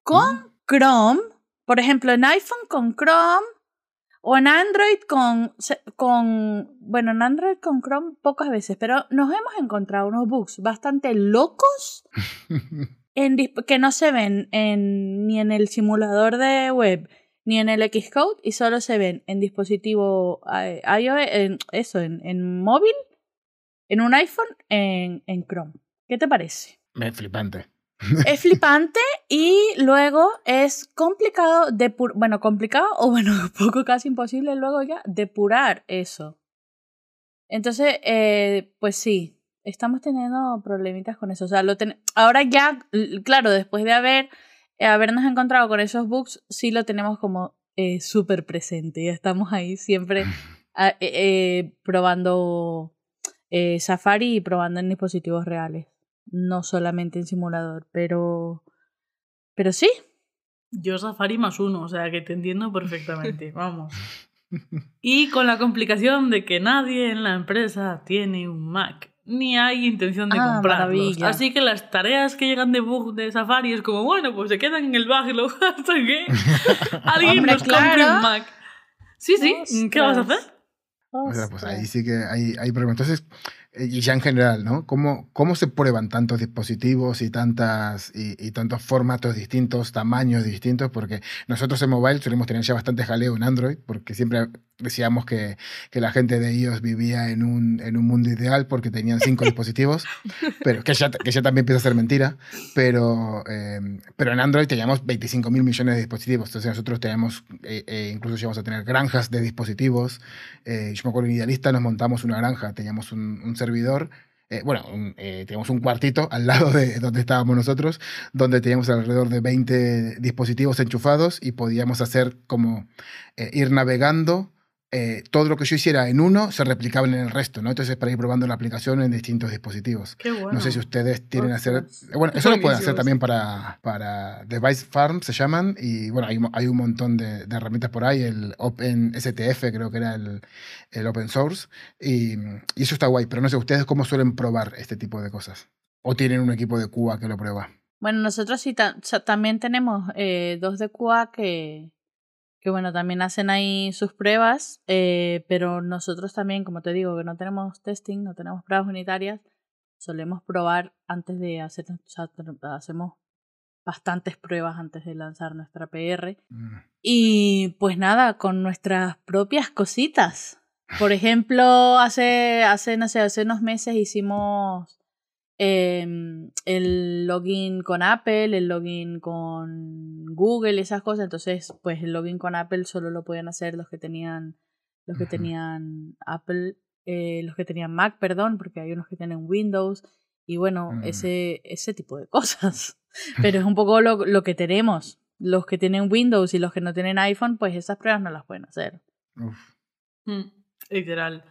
con Chrome, por ejemplo, en iPhone con Chrome o en Android con, con, bueno, en Android con Chrome pocas veces, pero nos hemos encontrado unos bugs bastante locos (laughs) en que no se ven en, ni en el simulador de web ni en el Xcode y solo se ven en dispositivo eh, iOS, en, eso, en, en móvil, en un iPhone, en, en Chrome. ¿Qué te parece? Me flipante. es (laughs) flipante y luego es complicado depur bueno complicado o bueno (laughs) poco casi imposible luego ya depurar eso entonces eh, pues sí estamos teniendo problemitas con eso o sea lo ten- ahora ya claro después de haber habernos encontrado con esos bugs sí lo tenemos como eh, súper presente ya estamos ahí siempre (laughs) ah, eh, eh, probando eh, Safari y probando en dispositivos reales no solamente en simulador, pero pero sí. Yo Safari más uno, o sea que te entiendo perfectamente, (laughs) vamos. Y con la complicación de que nadie en la empresa tiene un Mac, ni hay intención de Ah, comprarlos. maravilla. Así que las tareas que llegan de bug de Safari es como, bueno, pues se quedan en el backlog hasta que alguien Hombre, nos compre claro. un Mac. Sí, sí, ¿qué vas a Ostras. hacer? O sea, pues ahí Ostras. sí que hay, hay problemas. Entonces, y ya en general, ¿no? ¿Cómo, cómo se prueban tantos dispositivos y, tantas, y, y tantos formatos distintos, tamaños distintos? Porque nosotros en mobile solemos tener ya bastante jaleo en Android, porque siempre decíamos que, que la gente de iOS vivía en un, en un mundo ideal porque tenían cinco (laughs) dispositivos, pero que ya, que ya también empieza a ser mentira. Pero, eh, pero en Android teníamos 25 mil millones de dispositivos. Entonces nosotros teníamos, eh, eh, incluso llegamos a tener granjas de dispositivos. Eh, yo me acuerdo en Idealista nos montamos una granja, teníamos un, un servidor. eh, bueno, eh, teníamos un cuartito al lado de donde estábamos nosotros, donde teníamos alrededor de 20 dispositivos enchufados y podíamos hacer como eh, ir navegando. Eh, todo lo que yo hiciera en uno se replicaba en el resto, ¿no? Entonces, para ir probando la aplicación en distintos dispositivos. Qué bueno. No sé si ustedes tienen hacer. Ostras. Bueno, eso lo pueden hacer también para, para Device Farm, se llaman. Y bueno, hay, hay un montón de, de herramientas por ahí. El Open STF, creo que era el, el Open Source. Y, y eso está guay. Pero no sé, ¿ustedes cómo suelen probar este tipo de cosas? ¿O tienen un equipo de Cuba que lo prueba? Bueno, nosotros sí ta- también tenemos eh, dos de QA que, que, bueno, también hacen ahí sus pruebas, eh, pero nosotros también, como te digo, que no tenemos testing, no tenemos pruebas unitarias, solemos probar antes de hacer, o sea, hacemos bastantes pruebas antes de lanzar nuestra PR. Mm. Y pues nada, con nuestras propias cositas. Por ejemplo, hace, hace, no sé, hace unos meses hicimos em, el login con Apple, el login con Google y esas cosas. Entonces, pues el login con Apple solo lo podían hacer los que tenían, los que tenían Apple, eh, los que tenían Mac, perdón, porque hay unos que tienen Windows. Y bueno, Mm. ese, ese tipo de cosas. (laughs) Pero es un poco lo, lo que tenemos. Los que tienen Windows y los que no tienen iPhone, pues esas pruebas no las pueden hacer. Uf. Mm, Literal.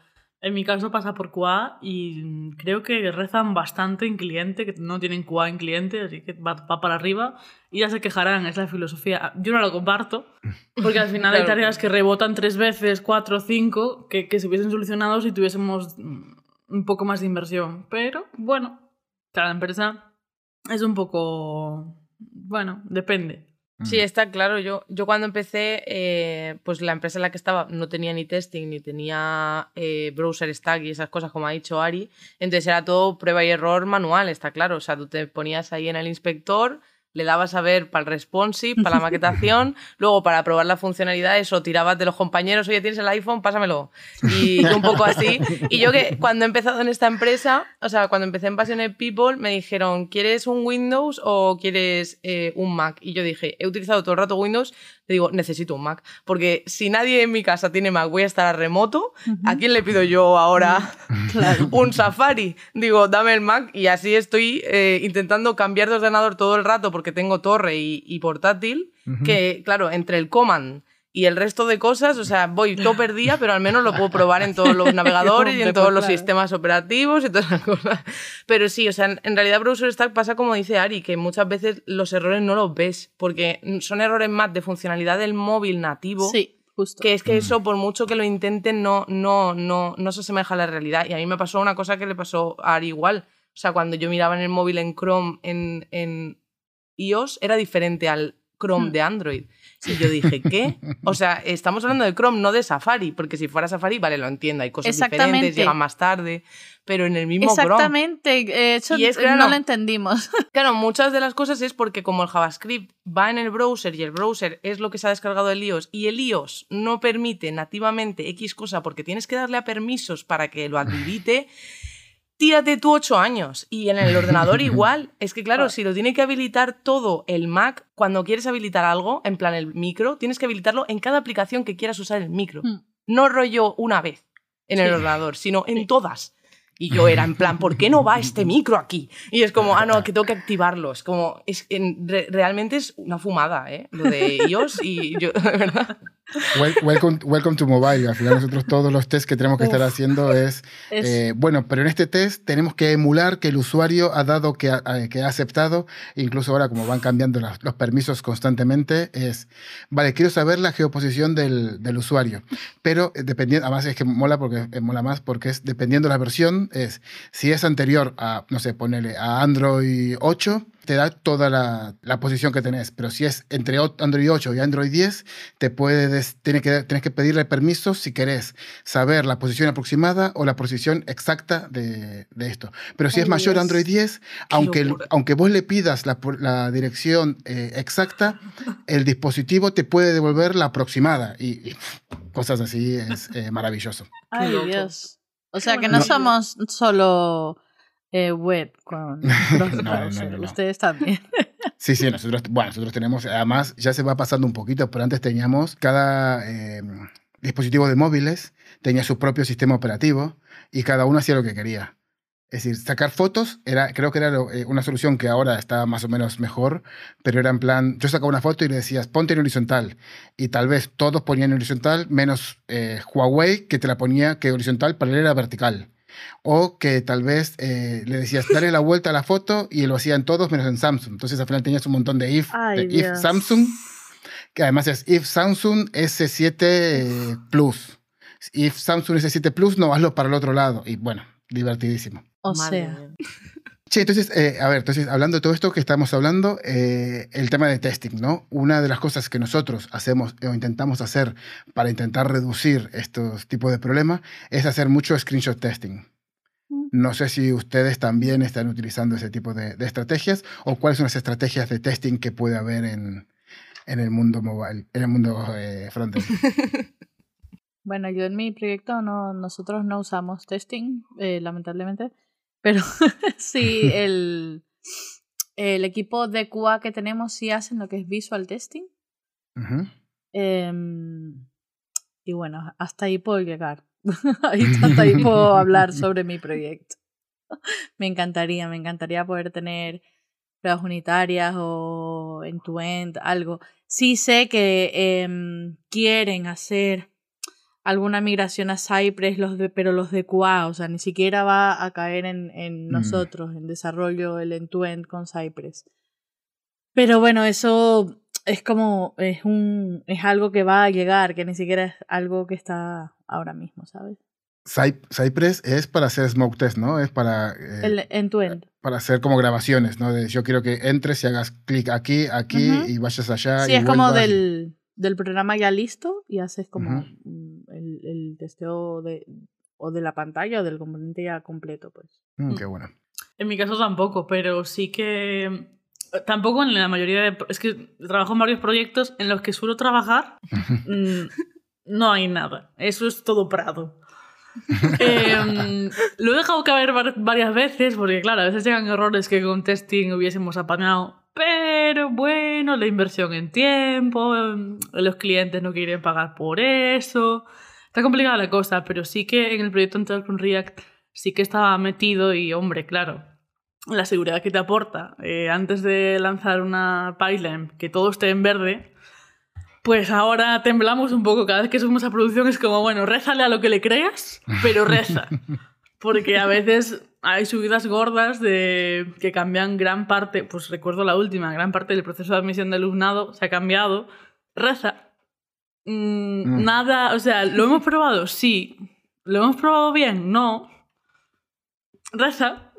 En mi caso pasa por QA y creo que rezan bastante en cliente, que no tienen QA en cliente, así que va, va para arriba y ya se quejarán, es la filosofía. Yo no lo comparto, porque al final hay (laughs) tareas que rebotan tres veces, cuatro, cinco, que, que se hubiesen solucionado si tuviésemos un poco más de inversión. Pero bueno, cada empresa es un poco... Bueno, depende. Sí, Mm. está claro. Yo, yo cuando empecé, eh, pues la empresa en la que estaba no tenía ni testing, ni tenía eh, browser stack y esas cosas, como ha dicho Ari. Entonces era todo prueba y error manual, está claro. O sea, tú te ponías ahí en el inspector, le dabas a ver para el responsive, para la (laughs) maquetación, luego para probar la funcionalidad, eso, tirabas de los compañeros, oye, tienes el iPhone, pásamelo. Y un poco así. Y yo que cuando he empezado en esta empresa, o sea, cuando empecé en Passionate People, me dijeron, ¿quieres un Windows o quieres eh, un Mac? Y yo dije, he utilizado todo el rato Windows, le digo, necesito un Mac. Porque si nadie en mi casa tiene Mac, voy a estar a remoto, ¿a quién le pido yo ahora (laughs) un Safari? Digo, dame el Mac y así estoy eh, intentando cambiar de ordenador todo el rato porque tengo torre y, y portátil, que claro, entre el command y el resto de cosas, o sea, voy todo perdida, pero al menos lo puedo probar en todos los (laughs) navegadores y en todos pues los sistemas operativos y todas esas cosas. Pero sí, o sea, en, en realidad Browser Stack pasa como dice Ari, que muchas veces los errores no los ves, porque son errores más de funcionalidad del móvil nativo. Sí, justo. Que es que eso, por mucho que lo intenten, no, no, no, no se asemeja a la realidad. Y a mí me pasó una cosa que le pasó a Ari igual. O sea, cuando yo miraba en el móvil en Chrome, en, en iOS, era diferente al Chrome Hmm. de Android. Y yo dije, ¿qué? (laughs) O sea, estamos hablando de Chrome, no de Safari, porque si fuera Safari, vale, lo entiendo, hay cosas Exactamente. diferentes, llegan más tarde, pero en el mismo Chrome. Exactamente, eh, es, no claro, lo entendimos. (laughs) Claro, muchas de las cosas es porque como el JavaScript va en el browser y el browser es lo que se ha descargado del iOS y el iOS no permite nativamente X cosa porque tienes que darle a permisos para que lo habilite, (laughs) tírate tú ocho años. Y en el ordenador (laughs) igual. Es que claro, si lo tiene que habilitar todo el Mac, cuando quieres habilitar algo, en plan el micro, tienes que habilitarlo en cada aplicación que quieras usar el micro. Hmm. No rollo una vez en el Sí. ordenador, sino en todas. Y yo era en plan, ¿por qué no va este (laughs) micro aquí? Y es como, ah, no, que tengo que activarlo. Es como, es, en- re- realmente es una fumada, ¿eh? Lo de iOS y yo, (laughs) de verdad. Wel- welcome, welcome to mobile. Al final nosotros todos los tests que tenemos que estar Uf. haciendo es, Es- eh, bueno, pero en este test tenemos que emular que el usuario ha dado, que ha, eh, que ha aceptado, incluso ahora como van cambiando las- los permisos constantemente, es, vale, quiero saber la geoposición del, del usuario, pero eh, dependiendo, además es que mola porque eh, mola más porque es dependiendo de la versión, es si es anterior a, no sé, ponele a Android 8, te da toda la, la posición que tenés, pero si es entre Android 8 y Android 10, te puedes, tienes que, tienes que pedirle permiso si querés saber la posición aproximada o la posición exacta de, de esto. Pero si es Ay, mayor a Dios. Android 10, aunque, el- aunque vos le pidas la, la dirección eh, exacta, el dispositivo te puede devolver la aproximada y, y cosas así es eh, maravilloso. Ay. Dios. O sea que no vida. somos solo eh, web con (laughs) los No, no, no, no, no. ustedes también. (laughs) Sí, sí, nosotros, bueno, nosotros tenemos, además ya se va pasando un poquito, pero antes teníamos cada eh, dispositivo de móviles tenía su propio sistema operativo y cada uno hacía lo que quería. Es decir, sacar fotos era, creo que era lo- eh, una solución que ahora está más o menos mejor, pero era en plan, yo sacaba una foto y le decías, ponte en horizontal. Y tal vez todos ponían en horizontal, menos eh, Huawei, que te la ponía que horizontal para él era vertical. O que tal vez eh, le decías, dale la vuelta a la foto y lo hacían todos menos en Samsung. Entonces al final tenías un montón de if, Ay, de if. Samsung, que además es if Samsung S7 eh, Plus. If Samsung S7 Plus, no, hazlo para el otro lado. Y bueno, divertidísimo. O Madre sea, mía. (laughs) Sí, entonces, eh, a ver, entonces, hablando de todo esto que estamos hablando, eh, el tema de testing, ¿no? Una de las cosas que nosotros hacemos o intentamos hacer para intentar reducir estos tipos de problemas es hacer mucho screenshot testing. Mm. No sé si ustedes también están utilizando ese tipo de, de estrategias o cuáles son las estrategias de testing que puede haber en, en el mundo mobile, en el mundo eh, frontend. (laughs) bueno, yo en mi proyecto no, nosotros no usamos testing, eh, lamentablemente, pero (laughs) sí (laughs) el, el equipo de QA que tenemos sí hacen lo que es visual testing. Em, y bueno, hasta ahí puedo llegar. (laughs) Hasta ahí puedo hablar sobre mi proyecto. Me encantaría, me encantaría poder tener pruebas unitarias o end-to-end, algo. Sí sé que em, quieren hacer alguna migración a Cypress, los de, pero los de QA, o sea, ni siquiera va a caer en, en Mm. nosotros, en desarrollo el end-to-end con Cypress. Pero bueno, eso es como, es un, es algo que va a llegar, que ni siquiera es algo que está ahora mismo, ¿sabes? Cy- Cypress es para hacer smoke test, ¿no? Es para, eh, El end-to-end. para hacer como grabaciones, ¿no? De yo quiero que entres y hagas clic aquí, aquí Ujú. y vayas allá. Sí, y es como del, del programa ya listo y haces como Ujú. mm, el, el testeo de, o de la pantalla o del componente ya completo, pues. Mm, qué bueno. En mi caso tampoco, pero sí que. Tampoco en la mayoría de. Es que trabajo en varios proyectos en los que suelo trabajar. mm, no hay nada. Eso es todo Prado. (laughs) Em, lo he dejado caer var- varias veces porque, claro, a veces llegan errores que con testing hubiésemos apañado. Pero bueno, la inversión en tiempo, em, los clientes no quieren pagar por eso. Está complicada la cosa, pero sí que en el proyecto anterior con React sí que estaba metido y, hombre, claro, la seguridad que te aporta eh, antes de lanzar una pipeline que todo esté en verde, pues ahora temblamos un poco cada vez que subimos a producción. Es como, bueno, rézale a lo que le creas, pero reza. (laughs) Porque a veces hay subidas gordas de que cambian gran parte, pues recuerdo la última, gran parte del proceso de admisión de alumnado se ha cambiado. Reza. Mm, Mm. Nada, o sea, ¿lo hemos probado? Sí. ¿Lo hemos probado bien? No. Reza.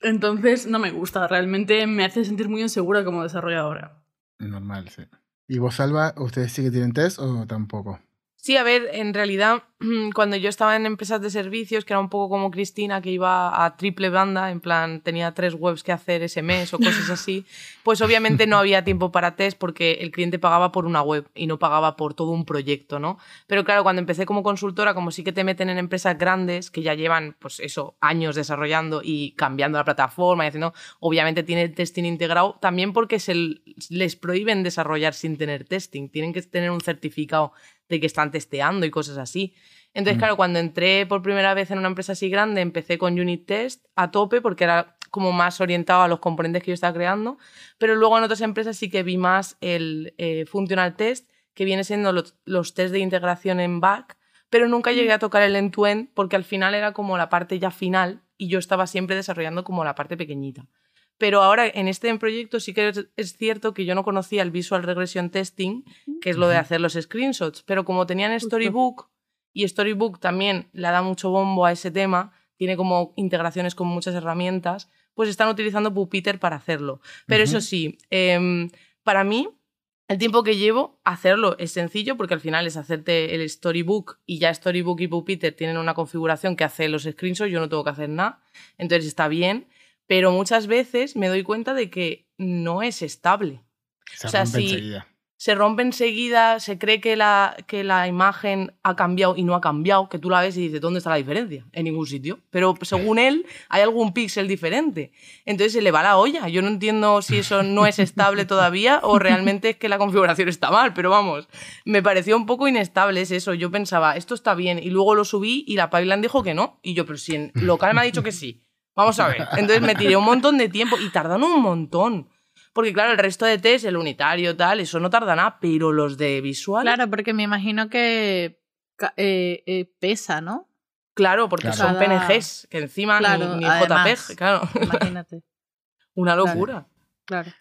Entonces no me gusta, realmente me hace sentir muy insegura como desarrolladora. Normal, sí. ¿Y vos, Salva, ustedes sí que tienen test o tampoco? Sí, a ver, en realidad, (clears throat) cuando yo estaba en empresas de servicios, que era un poco como Cristina, que iba a triple banda, en plan, tenía tres webs que hacer ese mes o cosas así, (laughs) pues obviamente no había tiempo para test porque el cliente pagaba por una web y no pagaba por todo un proyecto, ¿no? Pero claro, cuando empecé como consultora, como sí que te meten en empresas grandes que ya llevan, pues eso, años desarrollando y cambiando la plataforma y haciendo, obviamente tiene testing integrado, también porque se les prohíben desarrollar sin tener testing, tienen que tener un certificado de que están testeando y cosas así. Entonces, Mm. claro, cuando entré por primera vez en una empresa así grande, empecé con unit test a tope porque era como más orientado a los componentes que yo estaba creando, pero luego en otras empresas sí que vi más el eh, functional test, que viene siendo los, los test de integración en back, pero nunca llegué a tocar el end-to-end porque al final era como la parte ya final y yo estaba siempre desarrollando como la parte pequeñita. Pero ahora en este proyecto sí que es, es cierto que yo no conocía el Visual Regression Testing, que es lo de hacer los screenshots, pero como tenían. Storybook y Storybook también le da mucho bombo a ese tema, tiene como integraciones con muchas herramientas, pues están utilizando Puppeteer para hacerlo. Pero eso sí, em, para mí el tiempo que llevo hacerlo es sencillo porque al final es hacerte el Storybook y ya Storybook y Puppeteer tienen una configuración que hace los screenshots, yo no tengo que hacer nada, entonces está bien, pero muchas veces me doy cuenta de que no es estable. Se O sea, rompe sí. enseguida. Se rompe enseguida, se cree que la, que la imagen ha cambiado y no ha cambiado, que tú la ves y dices, ¿dónde está la diferencia? En ningún sitio. Pero según (laughs) él, hay algún píxel diferente. Entonces se le va la olla. Yo no entiendo si eso no es estable (laughs) todavía o realmente es que la configuración está mal, pero vamos, me pareció un poco inestable es eso. Yo pensaba, esto está bien, y luego lo subí y la pipeline dijo que no. Y yo, pero si en local me ha dicho que sí. Vamos a ver. Entonces me tiré un montón de tiempo y tardan un montón. Porque claro, el resto de test, el unitario, tal, eso no tarda nada, pero los de visual. Claro, porque me imagino que eh, eh, pesa, ¿no? Claro, porque Claro. son PNGs, que encima Claro, ni, ni además. JPEG, claro. Imagínate. (laughs) Una locura. Claro.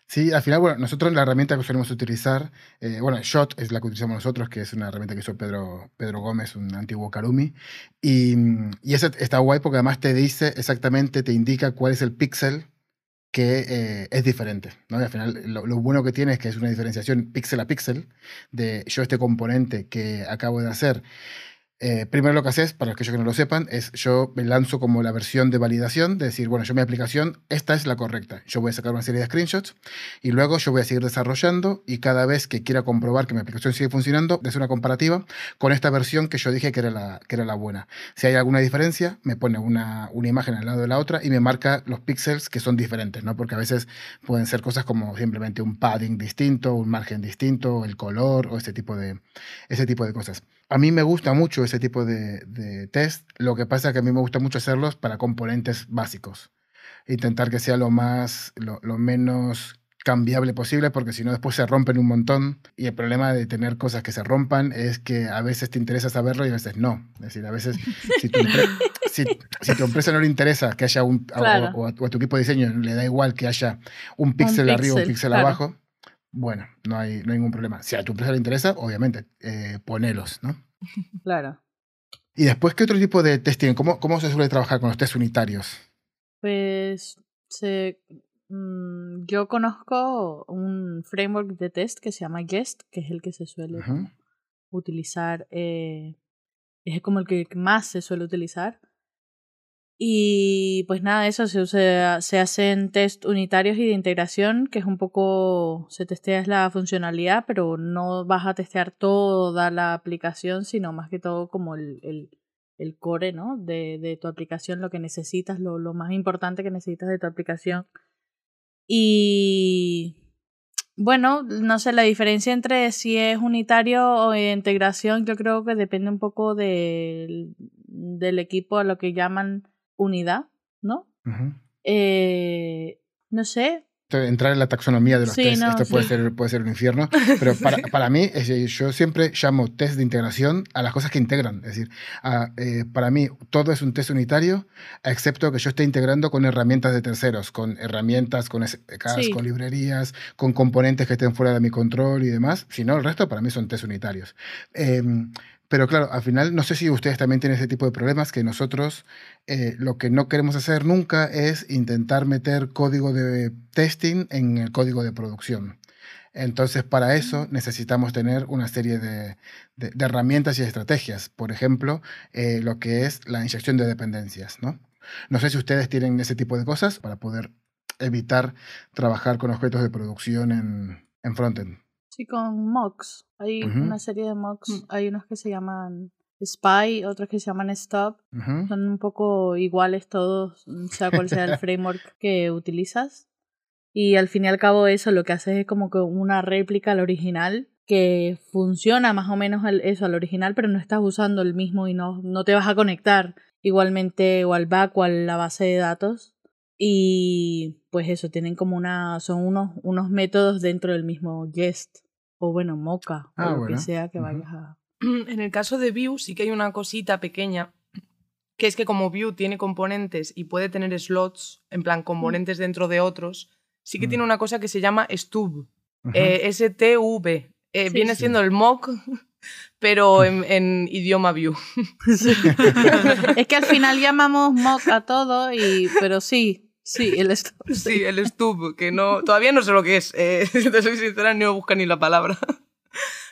Sí, al final, bueno, nosotros la herramienta que solemos utilizar, eh, bueno, Shot es la que utilizamos nosotros, que es una herramienta que hizo Pedro, Pedro Gómez, un antiguo Karumi. Y, y esa está guay porque además te dice exactamente, te indica cuál es el píxel que eh, es diferente. ¿no? Y al final, lo, lo bueno que tiene es que es una diferenciación píxel a píxel de yo este componente que acabo de hacer. Eh, primero lo que haces, para aquellos que no lo sepan, es yo me lanzo como la versión de validación, de decir, bueno, yo mi aplicación, esta es la correcta. Yo voy a sacar una serie de screenshots y luego yo voy a seguir desarrollando y cada vez que quiera comprobar que mi aplicación sigue funcionando, hacer una comparativa con esta versión que yo dije que era la, que era la buena. Si hay alguna diferencia, me pone una, una imagen al lado de la otra y me marca los píxeles que son diferentes, ¿no? Porque a veces pueden ser cosas como simplemente un padding distinto, un margen distinto, el color o ese tipo de, ese tipo de cosas. A mí me gusta mucho ese tipo de, de test, lo que pasa es que a mí me gusta mucho hacerlos para componentes básicos. Intentar que sea lo más, lo, lo menos cambiable posible, porque si no después se rompen un montón. Y el problema de tener cosas que se rompan es que a veces te interesa saberlo y a veces no. Es decir, a veces si tu, empre- (laughs) si, si tu empresa no le interesa que haya un, o- Claro. o, a, o a tu equipo de diseño le da igual que haya un píxel arriba o un píxel, píxel claro. abajo, bueno, no hay, no hay ningún problema. Si a tu empresa le interesa, obviamente, eh, ponelos, ¿no? (laughs) Claro. Y después, ¿qué otro tipo de test tienen? ¿Cómo, cómo se suele trabajar con los test unitarios? Pues se, mm, yo conozco un framework de test que se llama Jest, que es el que se suele utilizar, eh, es como el que más se suele utilizar. Y pues nada, eso se, usa, se hacen test unitarios y de integración, que es un poco, se testea es la funcionalidad, pero no vas a testear toda la aplicación, sino más que todo como el, el, el core ¿no? de, de tu aplicación, lo que necesitas, lo, lo más importante que necesitas de tu aplicación. Y bueno, no sé, la diferencia entre si es unitario o integración, yo creo que depende un poco del, del equipo a lo que llaman unidad, ¿no? Ujú. Eh, no sé, Entrar en la taxonomía de los Sí, tests, no, esto puede, ser, puede ser un infierno, (laughs) pero para, para mí, eh, yo siempre llamo test de integración a las cosas que integran. Es decir, a, eh, para mí todo es un test unitario, excepto que yo esté integrando con herramientas de terceros, con herramientas, con SDKs, Sí. con librerías, con componentes que estén fuera de mi control y demás. Si no, el resto para mí son test unitarios. Em, pero claro, al final, no sé si ustedes también tienen ese tipo de problemas, que nosotros eh, lo que no queremos hacer nunca es intentar meter código de testing en el código de producción. Entonces, para eso necesitamos tener una serie de, de- de herramientas y estrategias. Por ejemplo, eh, lo que es la inyección de dependencias. ¿no? no sé si ustedes tienen ese tipo de cosas para poder evitar trabajar con objetos de producción en, en frontend. Sí, con mocks. Hay una serie de mocks, Mm. hay unos que se llaman Spy, otros que se llaman Stop. Son un poco iguales todos, sea cual sea el (laughs) framework que utilizas. Y al fin y al cabo eso lo que haces es como que una réplica al original que funciona más o menos al- eso al original, pero no estás usando el mismo y no, no te vas a conectar igualmente o al back o a la base de datos. Y pues eso, tienen como una, son unos, unos métodos dentro del mismo Jest o bueno, Mocha Ah, o lo bueno. que sea que vayas a... (clears throat) En el caso de Vue sí que hay una cosita pequeña, que es que como Vue tiene componentes y puede tener slots, en plan componentes dentro de otros, sí que Mm. tiene una cosa que se llama Stub, eh, S-T-V. Eh, Sí, viene sí. siendo el mock, (laughs) pero en, en idioma Vue. (laughs) (laughs) es que al final llamamos mock a todo, y, pero sí, sí, el esto. Sí, el Stub, que no, todavía no sé lo que es. eh, (laughs) si te soy sincera, no busca ni la palabra.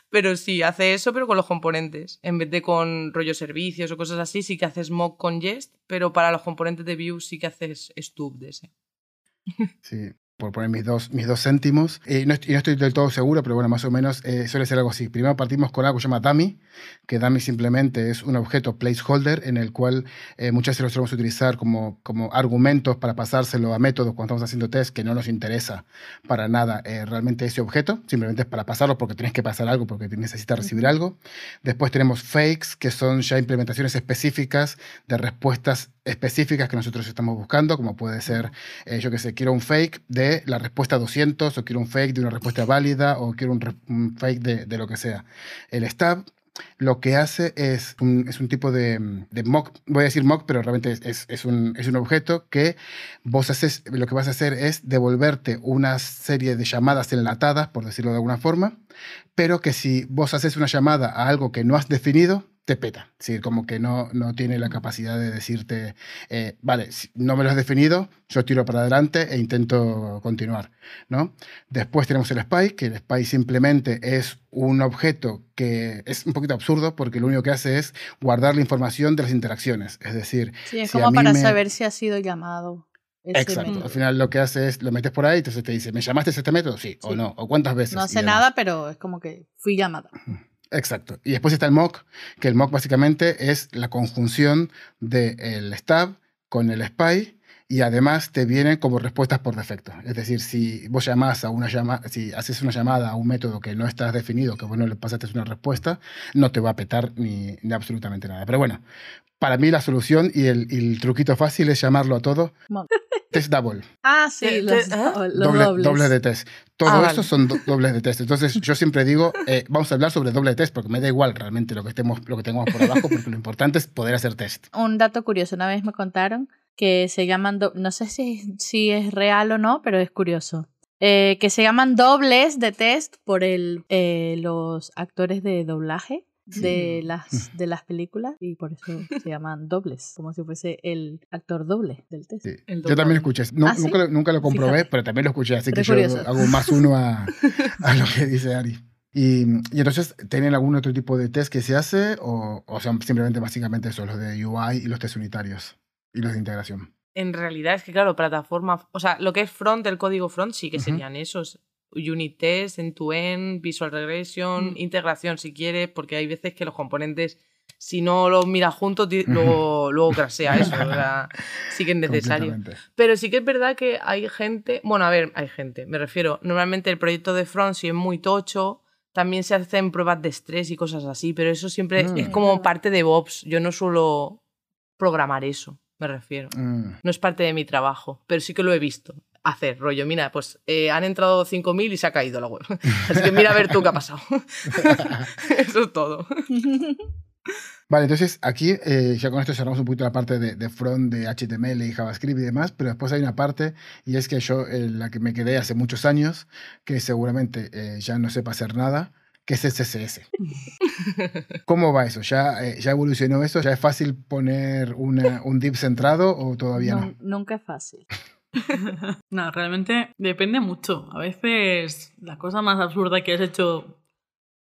Pero sí, hace eso, pero con los componentes. En vez de con rollo servicios o cosas así, sí que haces mock con Jest, pero para los componentes de Vue sí que haces Stub de ese. Sí, por poner mis dos, mis dos céntimos. Eh, no, estoy, y no estoy del todo seguro, pero bueno, más o menos eh, suele ser algo así. Primero partimos con algo que se llama dummy, que dummy simplemente es un objeto placeholder en el cual eh, muchas veces lo solemos utilizar como, como argumentos para pasárselo a métodos cuando estamos haciendo test que no nos interesa para nada eh, realmente ese objeto, simplemente es para pasarlo porque tienes que pasar algo, porque necesitas recibir algo. Después tenemos fakes, que son ya implementaciones específicas de respuestas específicas que nosotros estamos buscando, como puede ser, eh, yo que sé, quiero un fake de la respuesta 200, o quiero un fake de una respuesta válida, o quiero un, fake de, de lo que sea. El stab lo que hace es un, es un tipo de, de mock, voy a decir mock, pero realmente es, es- es un, es un objeto que vos haces, lo que vas a hacer es devolverte una serie de llamadas enlatadas, por decirlo de alguna forma, pero que si vos haces una llamada a algo que no has definido, te peta. Es decir, como que no, no tiene la capacidad de decirte, eh, vale, no me lo has definido, yo tiro para adelante e intento continuar. ¿no? Después tenemos el spy, que el spy simplemente es un objeto que es un poquito absurdo porque lo único que hace es guardar la información de las interacciones. Es decir, Sí, es Si a como para me- saber si ha sido llamado. exacto. método. Al final lo que hace es lo metes por ahí, entonces te dice, ¿me llamaste a este método? Sí, o Sí. no, o cuántas veces. No hace nada, pero es como que fui llamada. Exacto. Y después está el mock, que el mock básicamente es la conjunción del stab con el spy y además te vienen como respuestas por defecto. Es decir, si vos llamás a una llama, si haces una llamada a un método que no estás definido, que vos no le pasaste una respuesta, no te va a petar ni absolutamente nada. Pero bueno, para mí la solución y el, y el truquito fácil es llamarlo a todo (laughs) test double. Ah, sí, Te- los, ¿eh? los doble, dobles. doble de test. Todo Ah, eso vale. son do- dobles de test. Entonces, (laughs) yo siempre digo, eh, vamos a hablar sobre doble de test, porque me da igual realmente lo que, estemos, lo que tengamos por abajo, porque lo importante es poder hacer test. Un dato curioso, una vez me contaron que se llaman, no sé si, si es real o no, pero es curioso. Eh, que se llaman dobles de test por el, eh, los actores de doblaje. De las, (laughs) de las películas y por eso se llaman dobles, como si fuese el actor doble del test. Sí. El Yo también escuché. No- ¿Ah, sí? nunca, lo, nunca lo comprobé, Fíjate. pero también lo escuché, así Pero que es yo curioso. hago más uno a, (laughs) a lo que dice Ari. Y, y entonces, ¿tienen algún otro tipo de test que se hace? O, o sea, simplemente básicamente eso, los de UI y los test unitarios y los de integración. En realidad es que, claro, plataforma. O sea, lo que es front, el código front, sí que serían esos. Unit test, end-to-end, visual regression, Mm. integración si quieres, porque hay veces que los componentes, si no los miras juntos, luego, luego crasea eso. (laughs) sí que es necesario. Pero sí que es verdad que hay gente, bueno, a ver, hay gente, me refiero, normalmente el proyecto de front si es muy tocho, también se hacen pruebas de estrés y cosas así, pero eso siempre Mm. es Es como parte de Bobs, yo no suelo programar eso, me refiero. Mm. No es parte de mi trabajo, pero sí que lo he visto hacer, rollo, mira, pues eh, han entrado 5.000 y se ha caído la web. (laughs) Así que mira a ver tú qué ha pasado. (laughs) eso es todo. (laughs) Vale, entonces aquí eh, ya con esto cerramos un poquito la parte de, de front, de HTML y JavaScript y demás, pero después hay una parte, y es que yo, eh, la que me quedé hace muchos años, que seguramente eh, ya no sepa hacer nada, que es el CSS. ¿Cómo va eso? ¿Ya, eh, ¿Ya evolucionó eso? ¿Ya es fácil poner una- un div centrado o todavía no? Nun- nunca es fácil. (laughs) No, realmente depende mucho. A veces la cosa más absurda que has hecho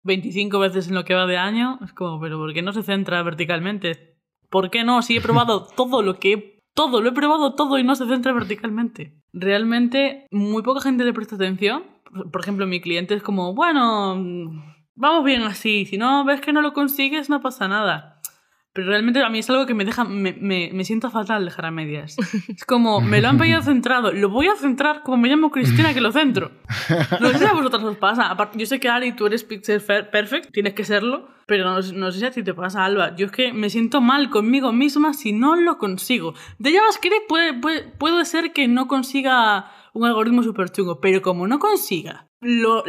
25 veces en lo que va de año es como, pero ¿por qué no se centra verticalmente? ¿Por qué no? Si he probado (laughs) todo lo que... he- Todo, lo he probado todo y no se centra verticalmente. Realmente muy poca gente le presta atención. Por ejemplo, mi cliente es como, bueno, mm, vamos bien así. Si no ves que no lo consigues, no pasa nada. Pero realmente a mí es algo que me deja, me, me, me siento fatal dejar a medias. (laughs) Es como, me lo han pedido centrado, lo voy a centrar como me llamo Cristina que lo centro. (laughs) No sé si a vosotros os pasa. Aparte, yo sé que Ari, tú eres Pixel Perfect, tienes que serlo, pero no, no sé si a ti te pasa, Alba. Yo es que me siento mal conmigo misma si no lo consigo. De JavaScript puede, puede, puede ser que no consiga un algoritmo súper chungo, pero como no consiga, lo...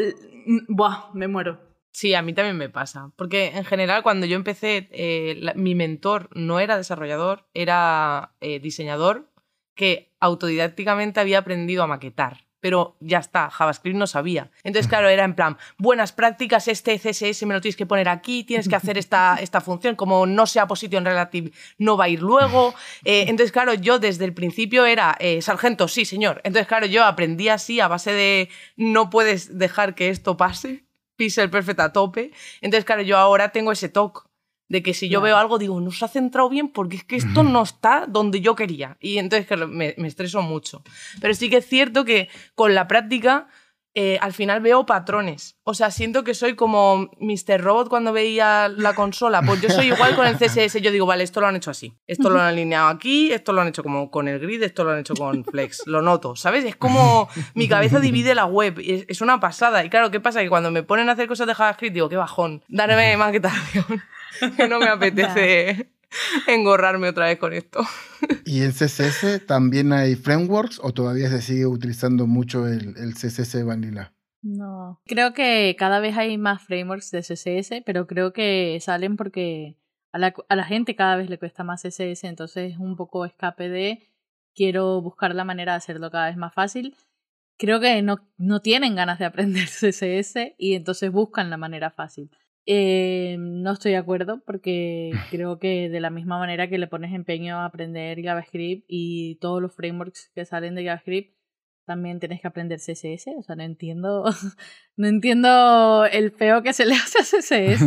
Buah, me muero. Sí, a mí también me pasa. Porque en general, cuando yo empecé, eh, la- mi mentor no era desarrollador, era eh, diseñador que autodidácticamente había aprendido a maquetar. Pero ya está, JavaScript no sabía. Entonces, (laughs) claro, era en plan, buenas prácticas, este CSS me lo tienes que poner aquí, tienes que hacer esta, (laughs) esta función, como no sea position relative, no va a ir luego. Eh, entonces, claro, yo desde el principio era, eh, sargento, sí, señor. Entonces, claro, yo aprendí así a base de, no puedes dejar que esto pase. Pixel Perfect a tope. Entonces, claro, yo ahora tengo ese toque de que si yo Claro. veo algo, digo, no se ha centrado bien porque es que esto no está donde yo quería. Y entonces me, me estreso mucho. Pero sí que es cierto que con la práctica eh, al final veo patrones. O sea, siento que soy como Mr. Robot cuando veía la consola. Pues yo soy igual con el CSS. Yo digo, vale, esto lo han hecho así. Esto lo han alineado aquí, esto lo han hecho como con el grid, esto lo han hecho con Flex. Lo noto, ¿sabes? Es como (laughs) mi cabeza divide la web. Es, es una pasada. Y claro, ¿qué pasa? Que cuando me ponen a hacer cosas de JavaScript, digo, qué bajón. Darme (laughs) maquetación. (laughs) que no me apetece (laughs) engorrarme otra vez con esto. ¿Y en CSS también hay frameworks o todavía se sigue utilizando mucho el, el CSS vanilla? No. Creo que cada vez hay más frameworks de CSS, pero creo que salen porque a la, a la gente cada vez le cuesta más CSS, entonces es un poco escape de quiero buscar la manera de hacerlo cada vez más fácil. Creo que no, no tienen ganas de aprender (laughs) CSS y entonces buscan la manera fácil. Eh, no estoy de acuerdo porque (laughs) creo que de la misma manera que le pones empeño a aprender JavaScript y todos los frameworks que salen de JavaScript, también tienes que aprender CSS. O sea, no entiendo, (laughs) no entiendo el feo que se le hace a CSS.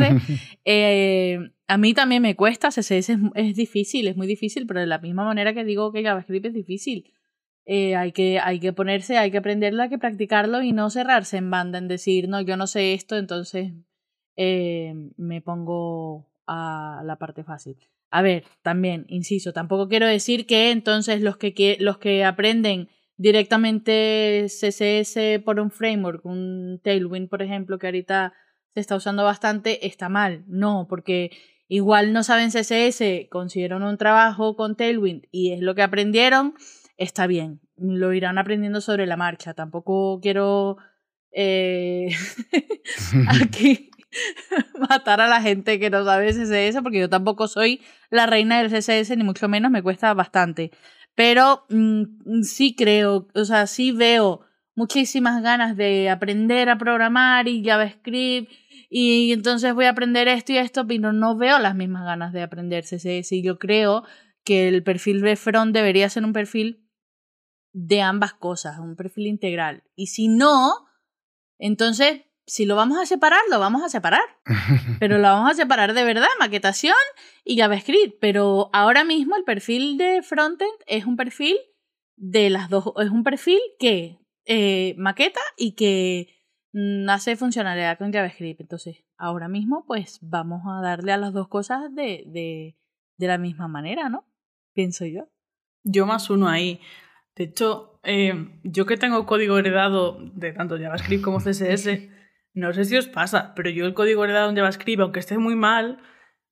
(laughs) Eh, a mí también me cuesta, CSS es, es difícil, es muy difícil, pero de la misma manera que digo que JavaScript es difícil. Eh, hay, que, hay que ponerse, hay que aprenderlo, hay que practicarlo y no cerrarse en banda en decir, no, yo no sé esto, entonces eh, me pongo a la parte fácil. A ver, también, insisto, tampoco quiero decir que entonces los que, que- los que aprenden directamente CSS por un framework, un Tailwind, por ejemplo, que ahorita se está usando bastante, está mal. No, porque igual no saben CSS, consiguieron un trabajo con Tailwind y es lo que aprendieron, está bien. Lo irán aprendiendo sobre la marcha. Tampoco quiero eh, (laughs) (laughs) aquí (laughs) matar a la gente que no sabe CSS, porque yo tampoco soy la reina del CSS, ni mucho menos, me cuesta bastante. Pero mm, sí creo, o sea, sí veo muchísimas ganas de aprender a programar y JavaScript y entonces voy a aprender esto y esto, pero no veo las mismas ganas de aprender CSS y yo creo que el perfil de front debería ser un perfil de ambas cosas, un perfil integral. Y si no, entonces, si lo vamos a separar, lo vamos a separar. Pero lo vamos a separar de verdad, maquetación y JavaScript. Pero ahora mismo el perfil de frontend es un perfil de las dos, es un perfil que eh, maqueta y que mm, hace funcionalidad con JavaScript. Entonces, ahora mismo, pues vamos a darle a las dos cosas de, de, de la misma manera, ¿no? Pienso yo. Yo más uno ahí. De hecho, eh, yo que tengo código heredado de tanto JavaScript como (laughs) CSS, no sé si os pasa, pero yo el código heredado en JavaScript, aunque esté muy mal,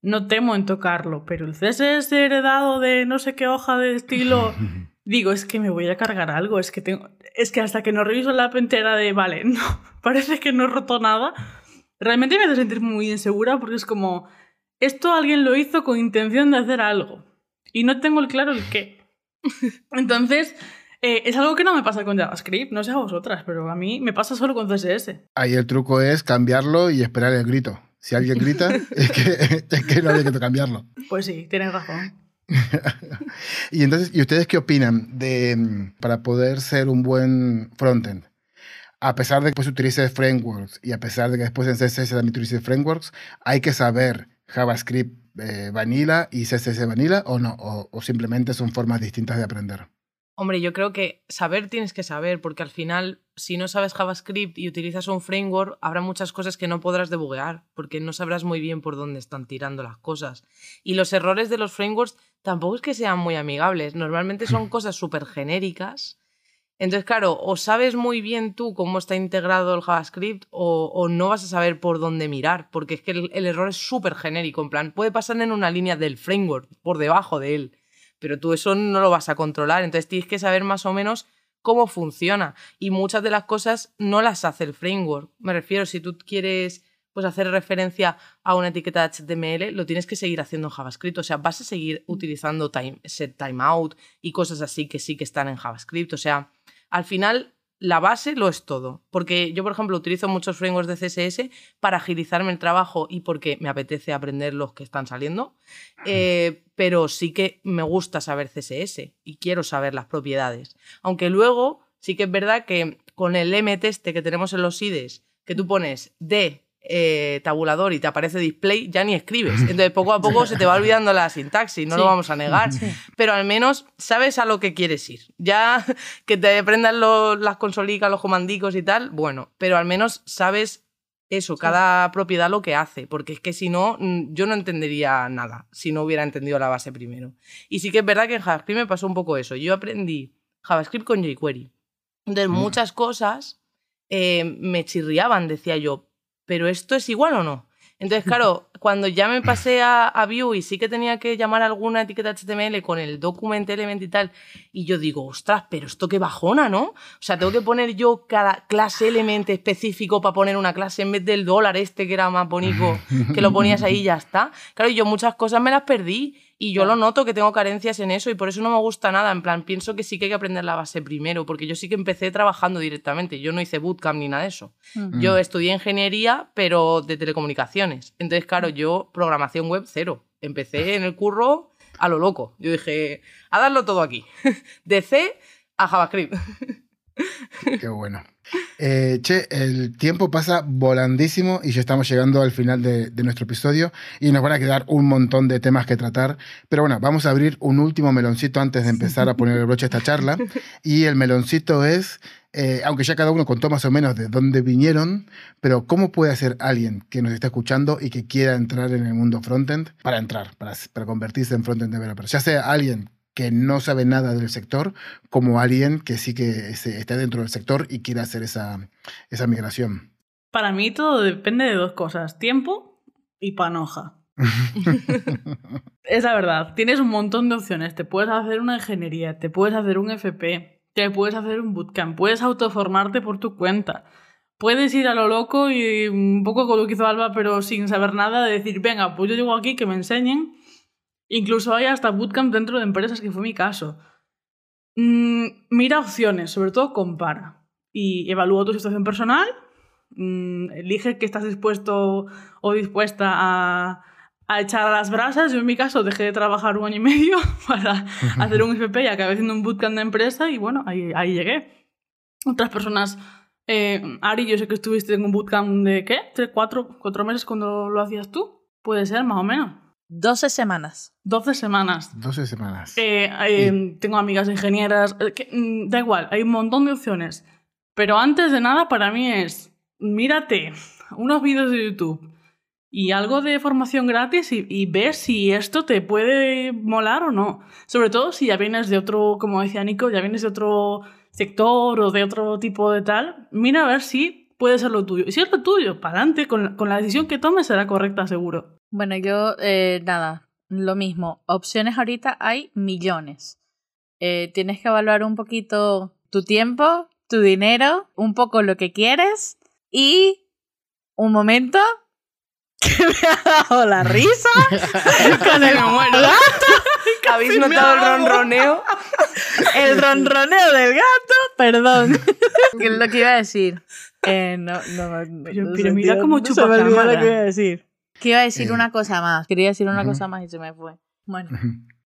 no temo en tocarlo. Pero el CSS heredado de no sé qué hoja de estilo, (laughs) digo, es que me voy a cargar algo. Es que, tengo... es que hasta que no reviso la app entera de, vale, (laughs) no, parece que no he roto nada, realmente me hace sentir muy insegura porque es como, esto alguien lo hizo con intención de hacer algo. Y no tengo el claro el qué. (laughs) Entonces, eh, es algo que no me pasa con JavaScript, no sé a vosotras, pero a mí me pasa solo con CSS. Ahí el truco es cambiarlo y esperar el grito. Si alguien grita, (laughs) es que, es que no hay que cambiarlo. Pues sí, tienes razón. (laughs) y entonces, ¿y ustedes qué opinan de para poder ser un buen frontend? A pesar de que después utilice frameworks y a pesar de que después en CSS también utilice frameworks, hay que saber JavaScript eh, vanilla y CSS vanilla o no, o, o simplemente son formas distintas de aprender. Hombre, yo creo que saber tienes que saber, porque al final, si no sabes JavaScript y utilizas un framework, habrá muchas cosas que no podrás debuguear, porque no sabrás muy bien por dónde están tirando las cosas. Y los errores de los frameworks tampoco es que sean muy amigables, normalmente son (laughs) cosas súper genéricas. Entonces, claro, o sabes muy bien tú cómo está integrado el JavaScript o, o no vas a saber por dónde mirar, porque es que el, el error es súper genérico, en plan, puede pasar en una línea del framework, por debajo de él pero tú eso no lo vas a controlar, entonces tienes que saber más o menos cómo funciona y muchas de las cosas no las hace el framework. Me refiero, si tú quieres pues hacer referencia a una etiqueta HTML, lo tienes que seguir haciendo en JavaScript, o sea, vas a seguir utilizando time, set timeout y cosas así que sí que están en JavaScript, o sea, al final la base lo es todo. Porque yo, por ejemplo, utilizo muchos frameworks de CSS para agilizarme el trabajo y porque me apetece aprender los que están saliendo. Eh, pero sí que me gusta saber CSS y quiero saber las propiedades. Aunque luego sí que es verdad que con el mteste que tenemos en los IDEs, que tú pones de eh, tabulador y te aparece display, ya ni escribes. (laughs) Entonces, poco a poco se te va olvidando la sintaxis, no lo vamos a negar. Pero al menos sabes a lo que quieres ir. Ya (laughs) que te aprendan las consolicas, los comandicos y tal, bueno, pero al menos sabes eso, cada propiedad lo que hace, porque es que si no, mm, yo no entendería nada si no hubiera entendido la base primero. Y sí que es verdad que en JavaScript me pasó un poco eso. Yo aprendí JavaScript con jQuery. Entonces, Mm. muchas cosas eh, me chirriaban, decía yo, pero esto es igual o no. Entonces, claro, cuando ya me pasé a, a Vue y sí que tenía que llamar alguna etiqueta HTML con el document element y tal, y yo digo, ostras, pero esto qué bajona, ¿no? O sea, tengo que poner yo cada clase element específico para poner una clase en vez del dólar este que era más bonito, que lo ponías ahí y ya está. Claro, yo muchas cosas me las perdí y yo lo noto que tengo carencias en eso y por eso no me gusta nada. En plan, pienso que sí que hay que aprender la base primero, porque yo sí que empecé trabajando directamente. Yo no hice bootcamp ni nada de eso. Mm. Yo estudié ingeniería, pero de telecomunicaciones. Entonces, claro, yo programación web cero. Empecé en el curro a lo loco. Yo dije, a darlo todo aquí. (laughs) De C a JavaScript. (laughs) Qué bueno. Eh, che, el tiempo pasa volandísimo y ya estamos llegando al final de, nuestro episodio y nos van a quedar un montón de temas que tratar. Pero bueno, vamos a abrir un último meloncito antes de empezar a poner el broche a esta charla. Y el meloncito es, eh, aunque ya cada uno contó más o menos de dónde vinieron, pero ¿cómo puede hacer alguien que nos está escuchando y que quiera entrar en el mundo frontend para entrar, para, para convertirse en frontend developer? Ya sea alguien que no sabe nada del sector, como alguien que sí que se- está dentro del sector y quiere hacer esa, esa migración. Para mí todo depende de dos cosas, tiempo y panoja. (laughs) (laughs) Es la verdad, tienes un montón de opciones. Te puedes hacer una ingeniería, te puedes hacer un FP, te puedes hacer un bootcamp, puedes autoformarte por tu cuenta. Puedes ir a lo loco y un poco con lo que hizo Alba, pero sin saber nada, de decir, venga, pues yo llego aquí, que me enseñen. Incluso hay hasta bootcamp dentro de empresas, que fue mi caso. Mm, mira opciones, sobre todo compara. Y evalúa tu situación personal Mm, elige que estás dispuesto o dispuesta a, a echar a las brasas. Yo en mi caso dejé de trabajar un año y medio (laughs) para (laughs) hacer un FP y acabé haciendo un bootcamp de empresa y bueno, ahí, ahí llegué. Otras personas, eh, Ari, yo sé que estuviste en un bootcamp de ¿qué? ¿Tres, cuatro, cuatro meses cuando lo hacías tú? Puede ser, más o menos. 12 semanas. 12 semanas. 12 semanas. Eh, eh, tengo amigas ingenieras, eh, que, mm, da igual, hay un montón de opciones. Pero antes de nada, para mí es, mírate unos vídeos de YouTube y algo de formación gratis y, y ver si esto te puede molar o no. Sobre todo si ya vienes de otro, como decía Nico, ya vienes de otro sector o de otro tipo de tal, mira a ver si puede ser lo tuyo. Y si es lo tuyo, para adelante, con, con la decisión que tomes será correcta, seguro. Bueno, yo, eh, nada, lo mismo. Opciones ahorita hay millones. Eh, tienes que evaluar un poquito tu tiempo, tu dinero, un poco lo que quieres y un momento (laughs) que me ha dado la risa (laughs) con el gato. (laughs) ¿Habéis notado el ronroneo? El ronroneo del gato, perdón. ¿Qué es lo que iba a decir? Eh, no, no, no, Pero- pero mira cómo chupa cámara. lo que iba a decir. Que iba a decir Eh, una cosa más. Quería decir una cosa más y se me fue. Bueno.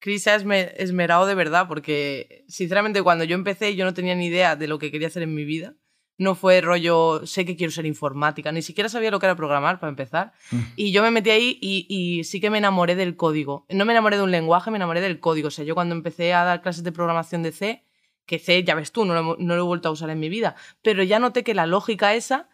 Chris se ha esme- esmerado de verdad porque, sinceramente, cuando yo empecé yo no tenía ni idea de lo que quería hacer en mi vida. No fue rollo, sé que quiero ser informática, ni siquiera sabía lo que era programar para empezar. Mm. Y yo me metí ahí y, y sí que me enamoré del código. No me enamoré de un lenguaje, me enamoré del código. O sea, yo cuando empecé a dar clases de programación de C, que C, ya ves tú, no lo, no lo he vuelto a usar en mi vida, pero ya noté que la lógica esa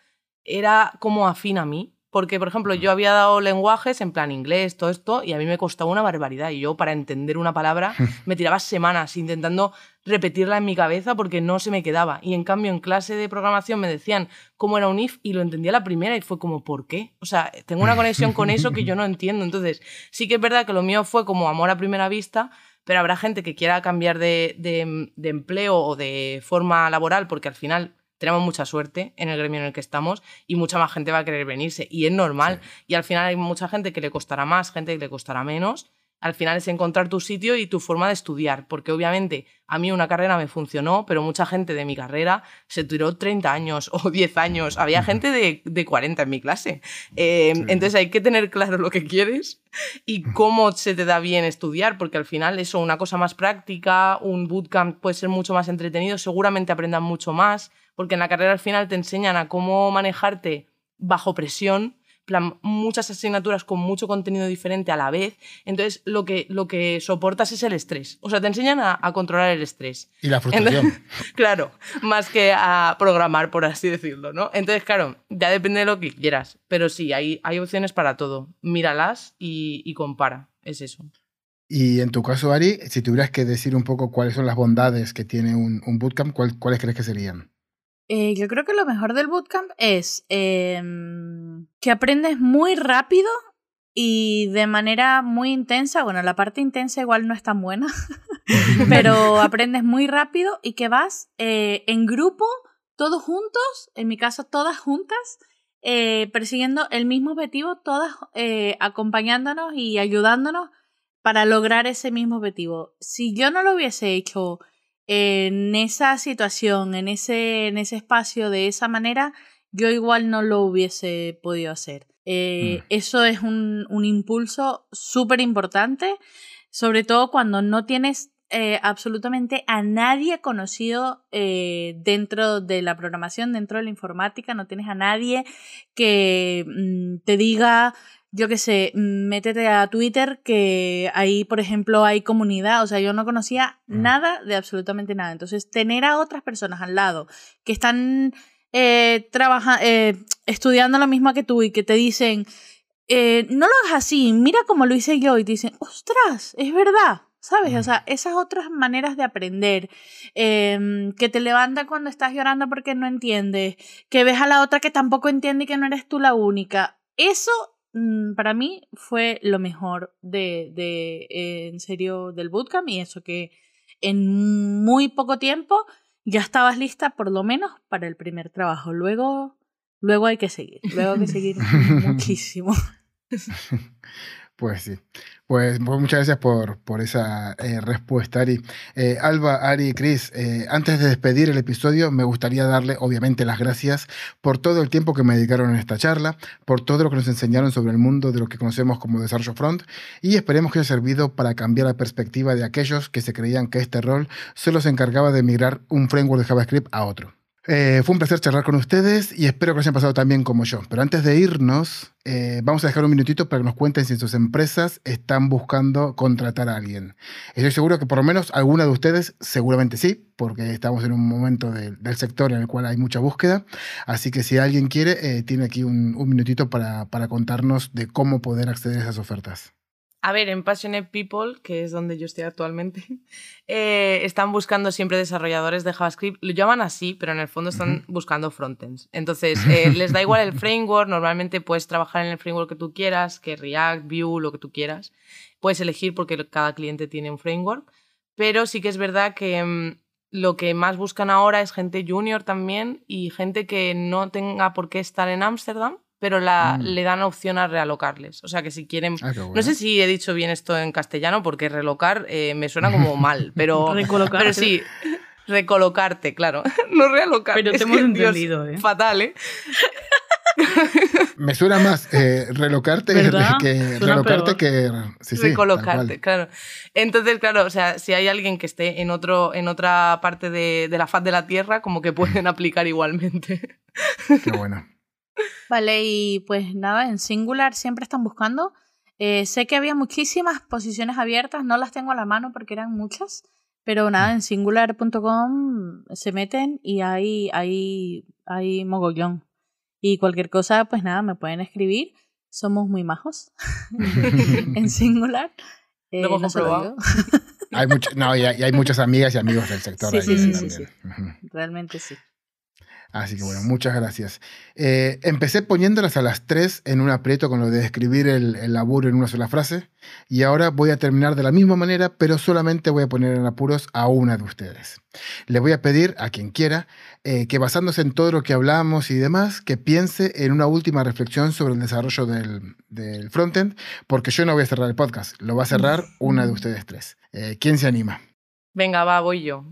era como afín a mí. Porque, por ejemplo, yo había dado lenguajes en plan inglés, todo esto, y a mí me costaba una barbaridad. Y yo, para entender una palabra, (laughs) me tiraba semanas intentando repetirla en mi cabeza porque no se me quedaba. Y en cambio, en clase de programación me decían cómo era un if y lo entendía la primera y fue como, ¿por qué? O sea, tengo una conexión con eso que yo no entiendo. Entonces, sí que es verdad que lo mío fue como amor a primera vista, pero habrá gente que quiera cambiar de, de- de empleo o de forma laboral porque al final tenemos mucha suerte en el gremio en el que estamos y mucha más gente va a querer venirse y es normal. Y al final hay mucha gente que le costará más, gente que le costará menos. Al final es encontrar tu sitio y tu forma de estudiar, porque obviamente a mí una carrera me funcionó, pero mucha gente de mi carrera se tiró 30 años o 10 años. Había gente de, de 40 en mi clase. Eh, Sí. Entonces hay que tener claro lo que quieres y cómo se te da bien estudiar, porque al final eso, una cosa más práctica, un bootcamp puede ser mucho más entretenido, seguramente aprendan mucho más, porque en la carrera al final te enseñan a cómo manejarte bajo presión, plan, muchas asignaturas con mucho contenido diferente a la vez, entonces lo que, lo que soportas es el estrés, o sea, te enseñan a, a controlar el estrés. Y la frustración. (laughs) Claro, más que a programar, por así decirlo, ¿no? Entonces, claro, ya depende de lo que quieras. Pero sí, hay, hay opciones para todo. Míralas y, y compara. Es eso. Y en tu caso, Ari, si tuvieras que decir un poco cuáles son las bondades que tiene un, un bootcamp, ¿cuál- ¿cuáles crees que serían? Eh, yo creo que lo mejor del bootcamp es em, que aprendes muy rápido y de manera muy intensa. Bueno, la parte intensa igual no es tan buena, (laughs) pero aprendes muy rápido y que vas eh, en grupo, todos juntos, en mi caso todas juntas, eh, persiguiendo el mismo objetivo, todas acompañándonos y ayudándonos para lograr ese mismo objetivo. Si yo no lo hubiese hecho en esa situación, en ese, en ese espacio, de esa manera, yo igual no lo hubiese podido hacer. Eh, Mm. Eso es un, un impulso súper importante, sobre todo cuando no tienes eh, absolutamente a nadie conocido eh, dentro de la programación, dentro de la informática, no tienes a nadie que mm, te diga, yo qué sé, mm, métete a Twitter, que ahí, por ejemplo, hay comunidad, o sea, yo no conocía Mm. nada de absolutamente nada. Entonces, tener a otras personas al lado que están eh, trabaja- eh, estudiando lo mismo que tú y que te dicen, eh, no lo hagas así, mira cómo lo hice yo, y te dicen, ostras, es verdad. ¿Sabes? O sea, esas otras maneras de aprender, em, que te levanta cuando estás llorando porque no entiendes, que ves a la otra que tampoco entiende y que no eres tú la única. Eso mm, para mí fue lo mejor de, de eh, en serio, del bootcamp y eso que en muy poco tiempo ya estabas lista por lo menos para el primer trabajo. Luego, luego hay que seguir, luego hay que seguir (laughs) muchísimo. (laughs) Pues sí. Pues, pues muchas gracias por, por esa eh, respuesta, Ari. Eh, Alba, Ari, Cris, eh, antes de despedir el episodio, me gustaría darle, obviamente, las gracias por todo el tiempo que me dedicaron en esta charla, por todo lo que nos enseñaron sobre el mundo de lo que conocemos como desarrollo front, y esperemos que haya servido para cambiar la perspectiva de aquellos que se creían que este rol solo se encargaba de migrar un framework de JavaScript a otro. Eh, fue un placer charlar con ustedes y espero que lo hayan pasado tan bien como yo. Pero antes de irnos, eh, vamos a dejar un minutito para que nos cuenten si sus empresas están buscando contratar a alguien. Estoy seguro que por lo menos alguna de ustedes seguramente sí, porque estamos en un momento de- del sector en el cual hay mucha búsqueda. Así que si alguien quiere, eh, tiene aquí un, un minutito para, para contarnos de cómo poder acceder a esas ofertas. A ver, en Passionate People, que es donde yo estoy actualmente, (laughs) eh, están buscando siempre desarrolladores de JavaScript. Lo llaman así, pero en el fondo están buscando frontends. Entonces, (laughs) eh, les da igual el framework. Normalmente puedes trabajar en el framework que tú quieras, que React, Vue, lo que tú quieras. Puedes elegir porque cada cliente tiene un framework. Pero sí que es verdad que mm, lo que más buscan ahora es gente junior también y gente que no tenga por qué estar en Ámsterdam, pero la, Mm. le dan opción a realocarles. O sea que si quieren Ah, bueno. no sé si he dicho bien esto en castellano porque relocar eh, me suena como (laughs) mal, pero, Recolocar. pero sí, recolocarte, claro. (laughs) No realocar. Pero te es hemos que, Dios, entendido, ¿eh? Fatal, ¿eh? Me suena más eh, relocarte ¿Verdad? (laughs) que Suena relocarte peor. que sí, sí, recolocarte, claro. Entonces, claro, o sea, si hay alguien que esté en, otro, en otra parte de, de la faz de la Tierra, como que pueden aplicar igualmente. Qué bueno. Vale, y pues nada, en Singular siempre están buscando. Eh, sé que había muchísimas posiciones abiertas, no las tengo a la mano porque eran muchas, pero nada, en singular.com se meten y hay, hay, hay mogollón. Y cualquier cosa, pues nada, me pueden escribir. Somos muy majos (laughs) en Singular. Eh, Lo hemos no. Hay mucho- no, y hay, y hay muchas amigas y amigos del sector. Sí, ahí sí, sí, también. sí, Ujú. Realmente sí. Así que bueno, muchas gracias. Eh, empecé poniéndolas a las tres en un aprieto con lo de escribir el, el laburo en una sola frase y ahora voy a terminar de la misma manera, pero solamente voy a poner en apuros a una de ustedes. Le voy a pedir a quien quiera eh, que basándose en todo lo que hablamos y demás, que piense en una última reflexión sobre el desarrollo del, del frontend, porque yo no voy a cerrar el podcast, lo va a cerrar (laughs) una de ustedes tres. Eh, ¿Quién se anima? Venga, va, voy yo.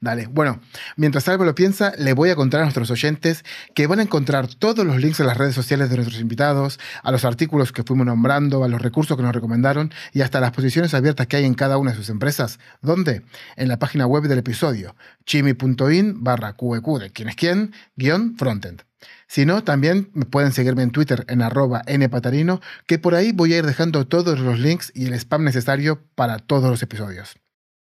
Dale. Bueno, mientras Alba lo piensa, le voy a contar a nuestros oyentes que van a encontrar todos los links a las redes sociales de nuestros invitados, a los artículos que fuimos nombrando, a los recursos que nos recomendaron y hasta las posiciones abiertas que hay en cada una de sus empresas. ¿Dónde? En la página web del episodio, chimi.in barra QEQ de quién es quién, guion frontend. Si no, también pueden seguirme en Twitter en arroba npatarino, que por ahí voy a ir dejando todos los links y el spam necesario para todos los episodios.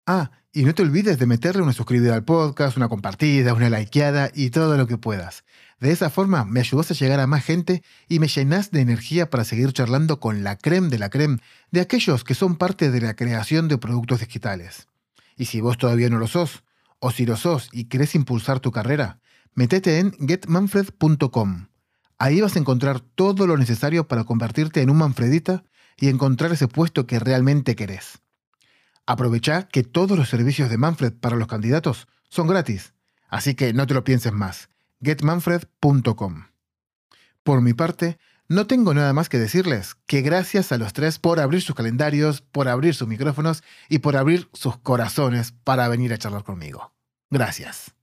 Ah, y no te olvides de meterle una suscribida al podcast, una compartida, una likeada y todo lo que puedas. De esa forma me ayudas a llegar a más gente y me llenas de energía para seguir charlando con la creme de la creme de aquellos que son parte de la creación de productos digitales. Y si vos todavía no lo sos, o si lo sos y querés impulsar tu carrera, metete en getmanfred.com. Ahí vas a encontrar todo lo necesario para convertirte en un manfredita y encontrar ese puesto que realmente querés. Aprovecha que todos los servicios de Manfred para los candidatos son gratis, así que no te lo pienses más. getmanfred.com. Por mi parte, no tengo nada más que decirles que gracias a los tres por abrir sus calendarios, por abrir sus micrófonos y por abrir sus corazones para venir a charlar conmigo. Gracias.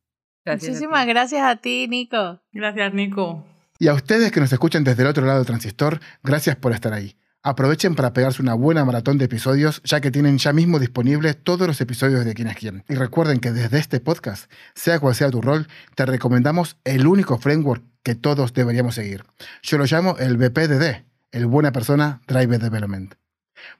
Gracias a. Muchísimas gracias a ti, Nico. Gracias, Nico. Y a ustedes que nos escuchan desde el otro lado del transistor, gracias por estar ahí. Aprovechen para pegarse una buena maratón de episodios, ya que tienen ya mismo disponibles todos los episodios de Quién es Quién. Y recuerden que desde este podcast, sea cual sea tu rol, te recomendamos el único framework que todos deberíamos seguir. Yo lo llamo el BPDD, el Buena Persona Driver Development.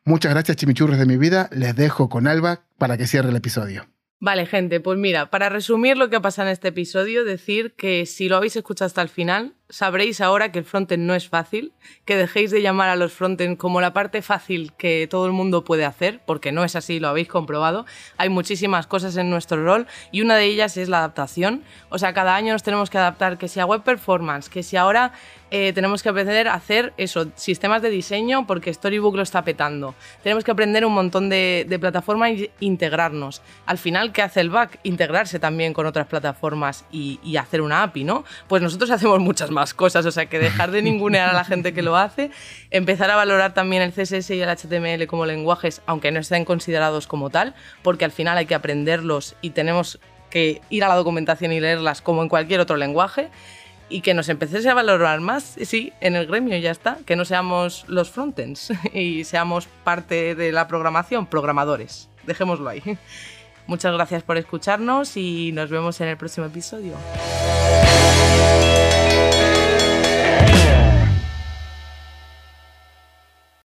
Muchas gracias, chimichurros de mi vida. Les dejo con Alba para que cierre el episodio. Vale, gente, pues mira, para resumir lo que ha pasado en este episodio, decir que si lo habéis escuchado hasta el final, sabréis ahora que el frontend no es fácil, que dejéis de llamar a los frontend como la parte fácil que todo el mundo puede hacer, porque no es así, lo habéis comprobado. Hay muchísimas cosas en nuestro rol y una de ellas es la adaptación. O sea, cada año nos tenemos que adaptar, que si a web performance, que si ahora eh, tenemos que aprender a hacer eso, sistemas de diseño, porque Storybook lo está petando. Tenemos que aprender un montón de, de plataformas e integrarnos. Al final, ¿qué hace el back? Integrarse también con otras plataformas y, y hacer una API, ¿no? Pues nosotros hacemos muchas más muchísimas cosas, o sea que dejar de ningunear a la gente que lo hace, empezar a valorar también el CSS y el HTML como lenguajes, aunque no estén considerados como tal, porque al final hay que aprenderlos y tenemos que ir a la documentación y leerlas como en cualquier otro lenguaje y que nos empecéis a valorar más, sí, en el gremio ya está, que no seamos los frontends (laughs) y seamos parte de la programación, programadores. Dejémoslo ahí. Muchas gracias por escucharnos y nos vemos en el próximo episodio.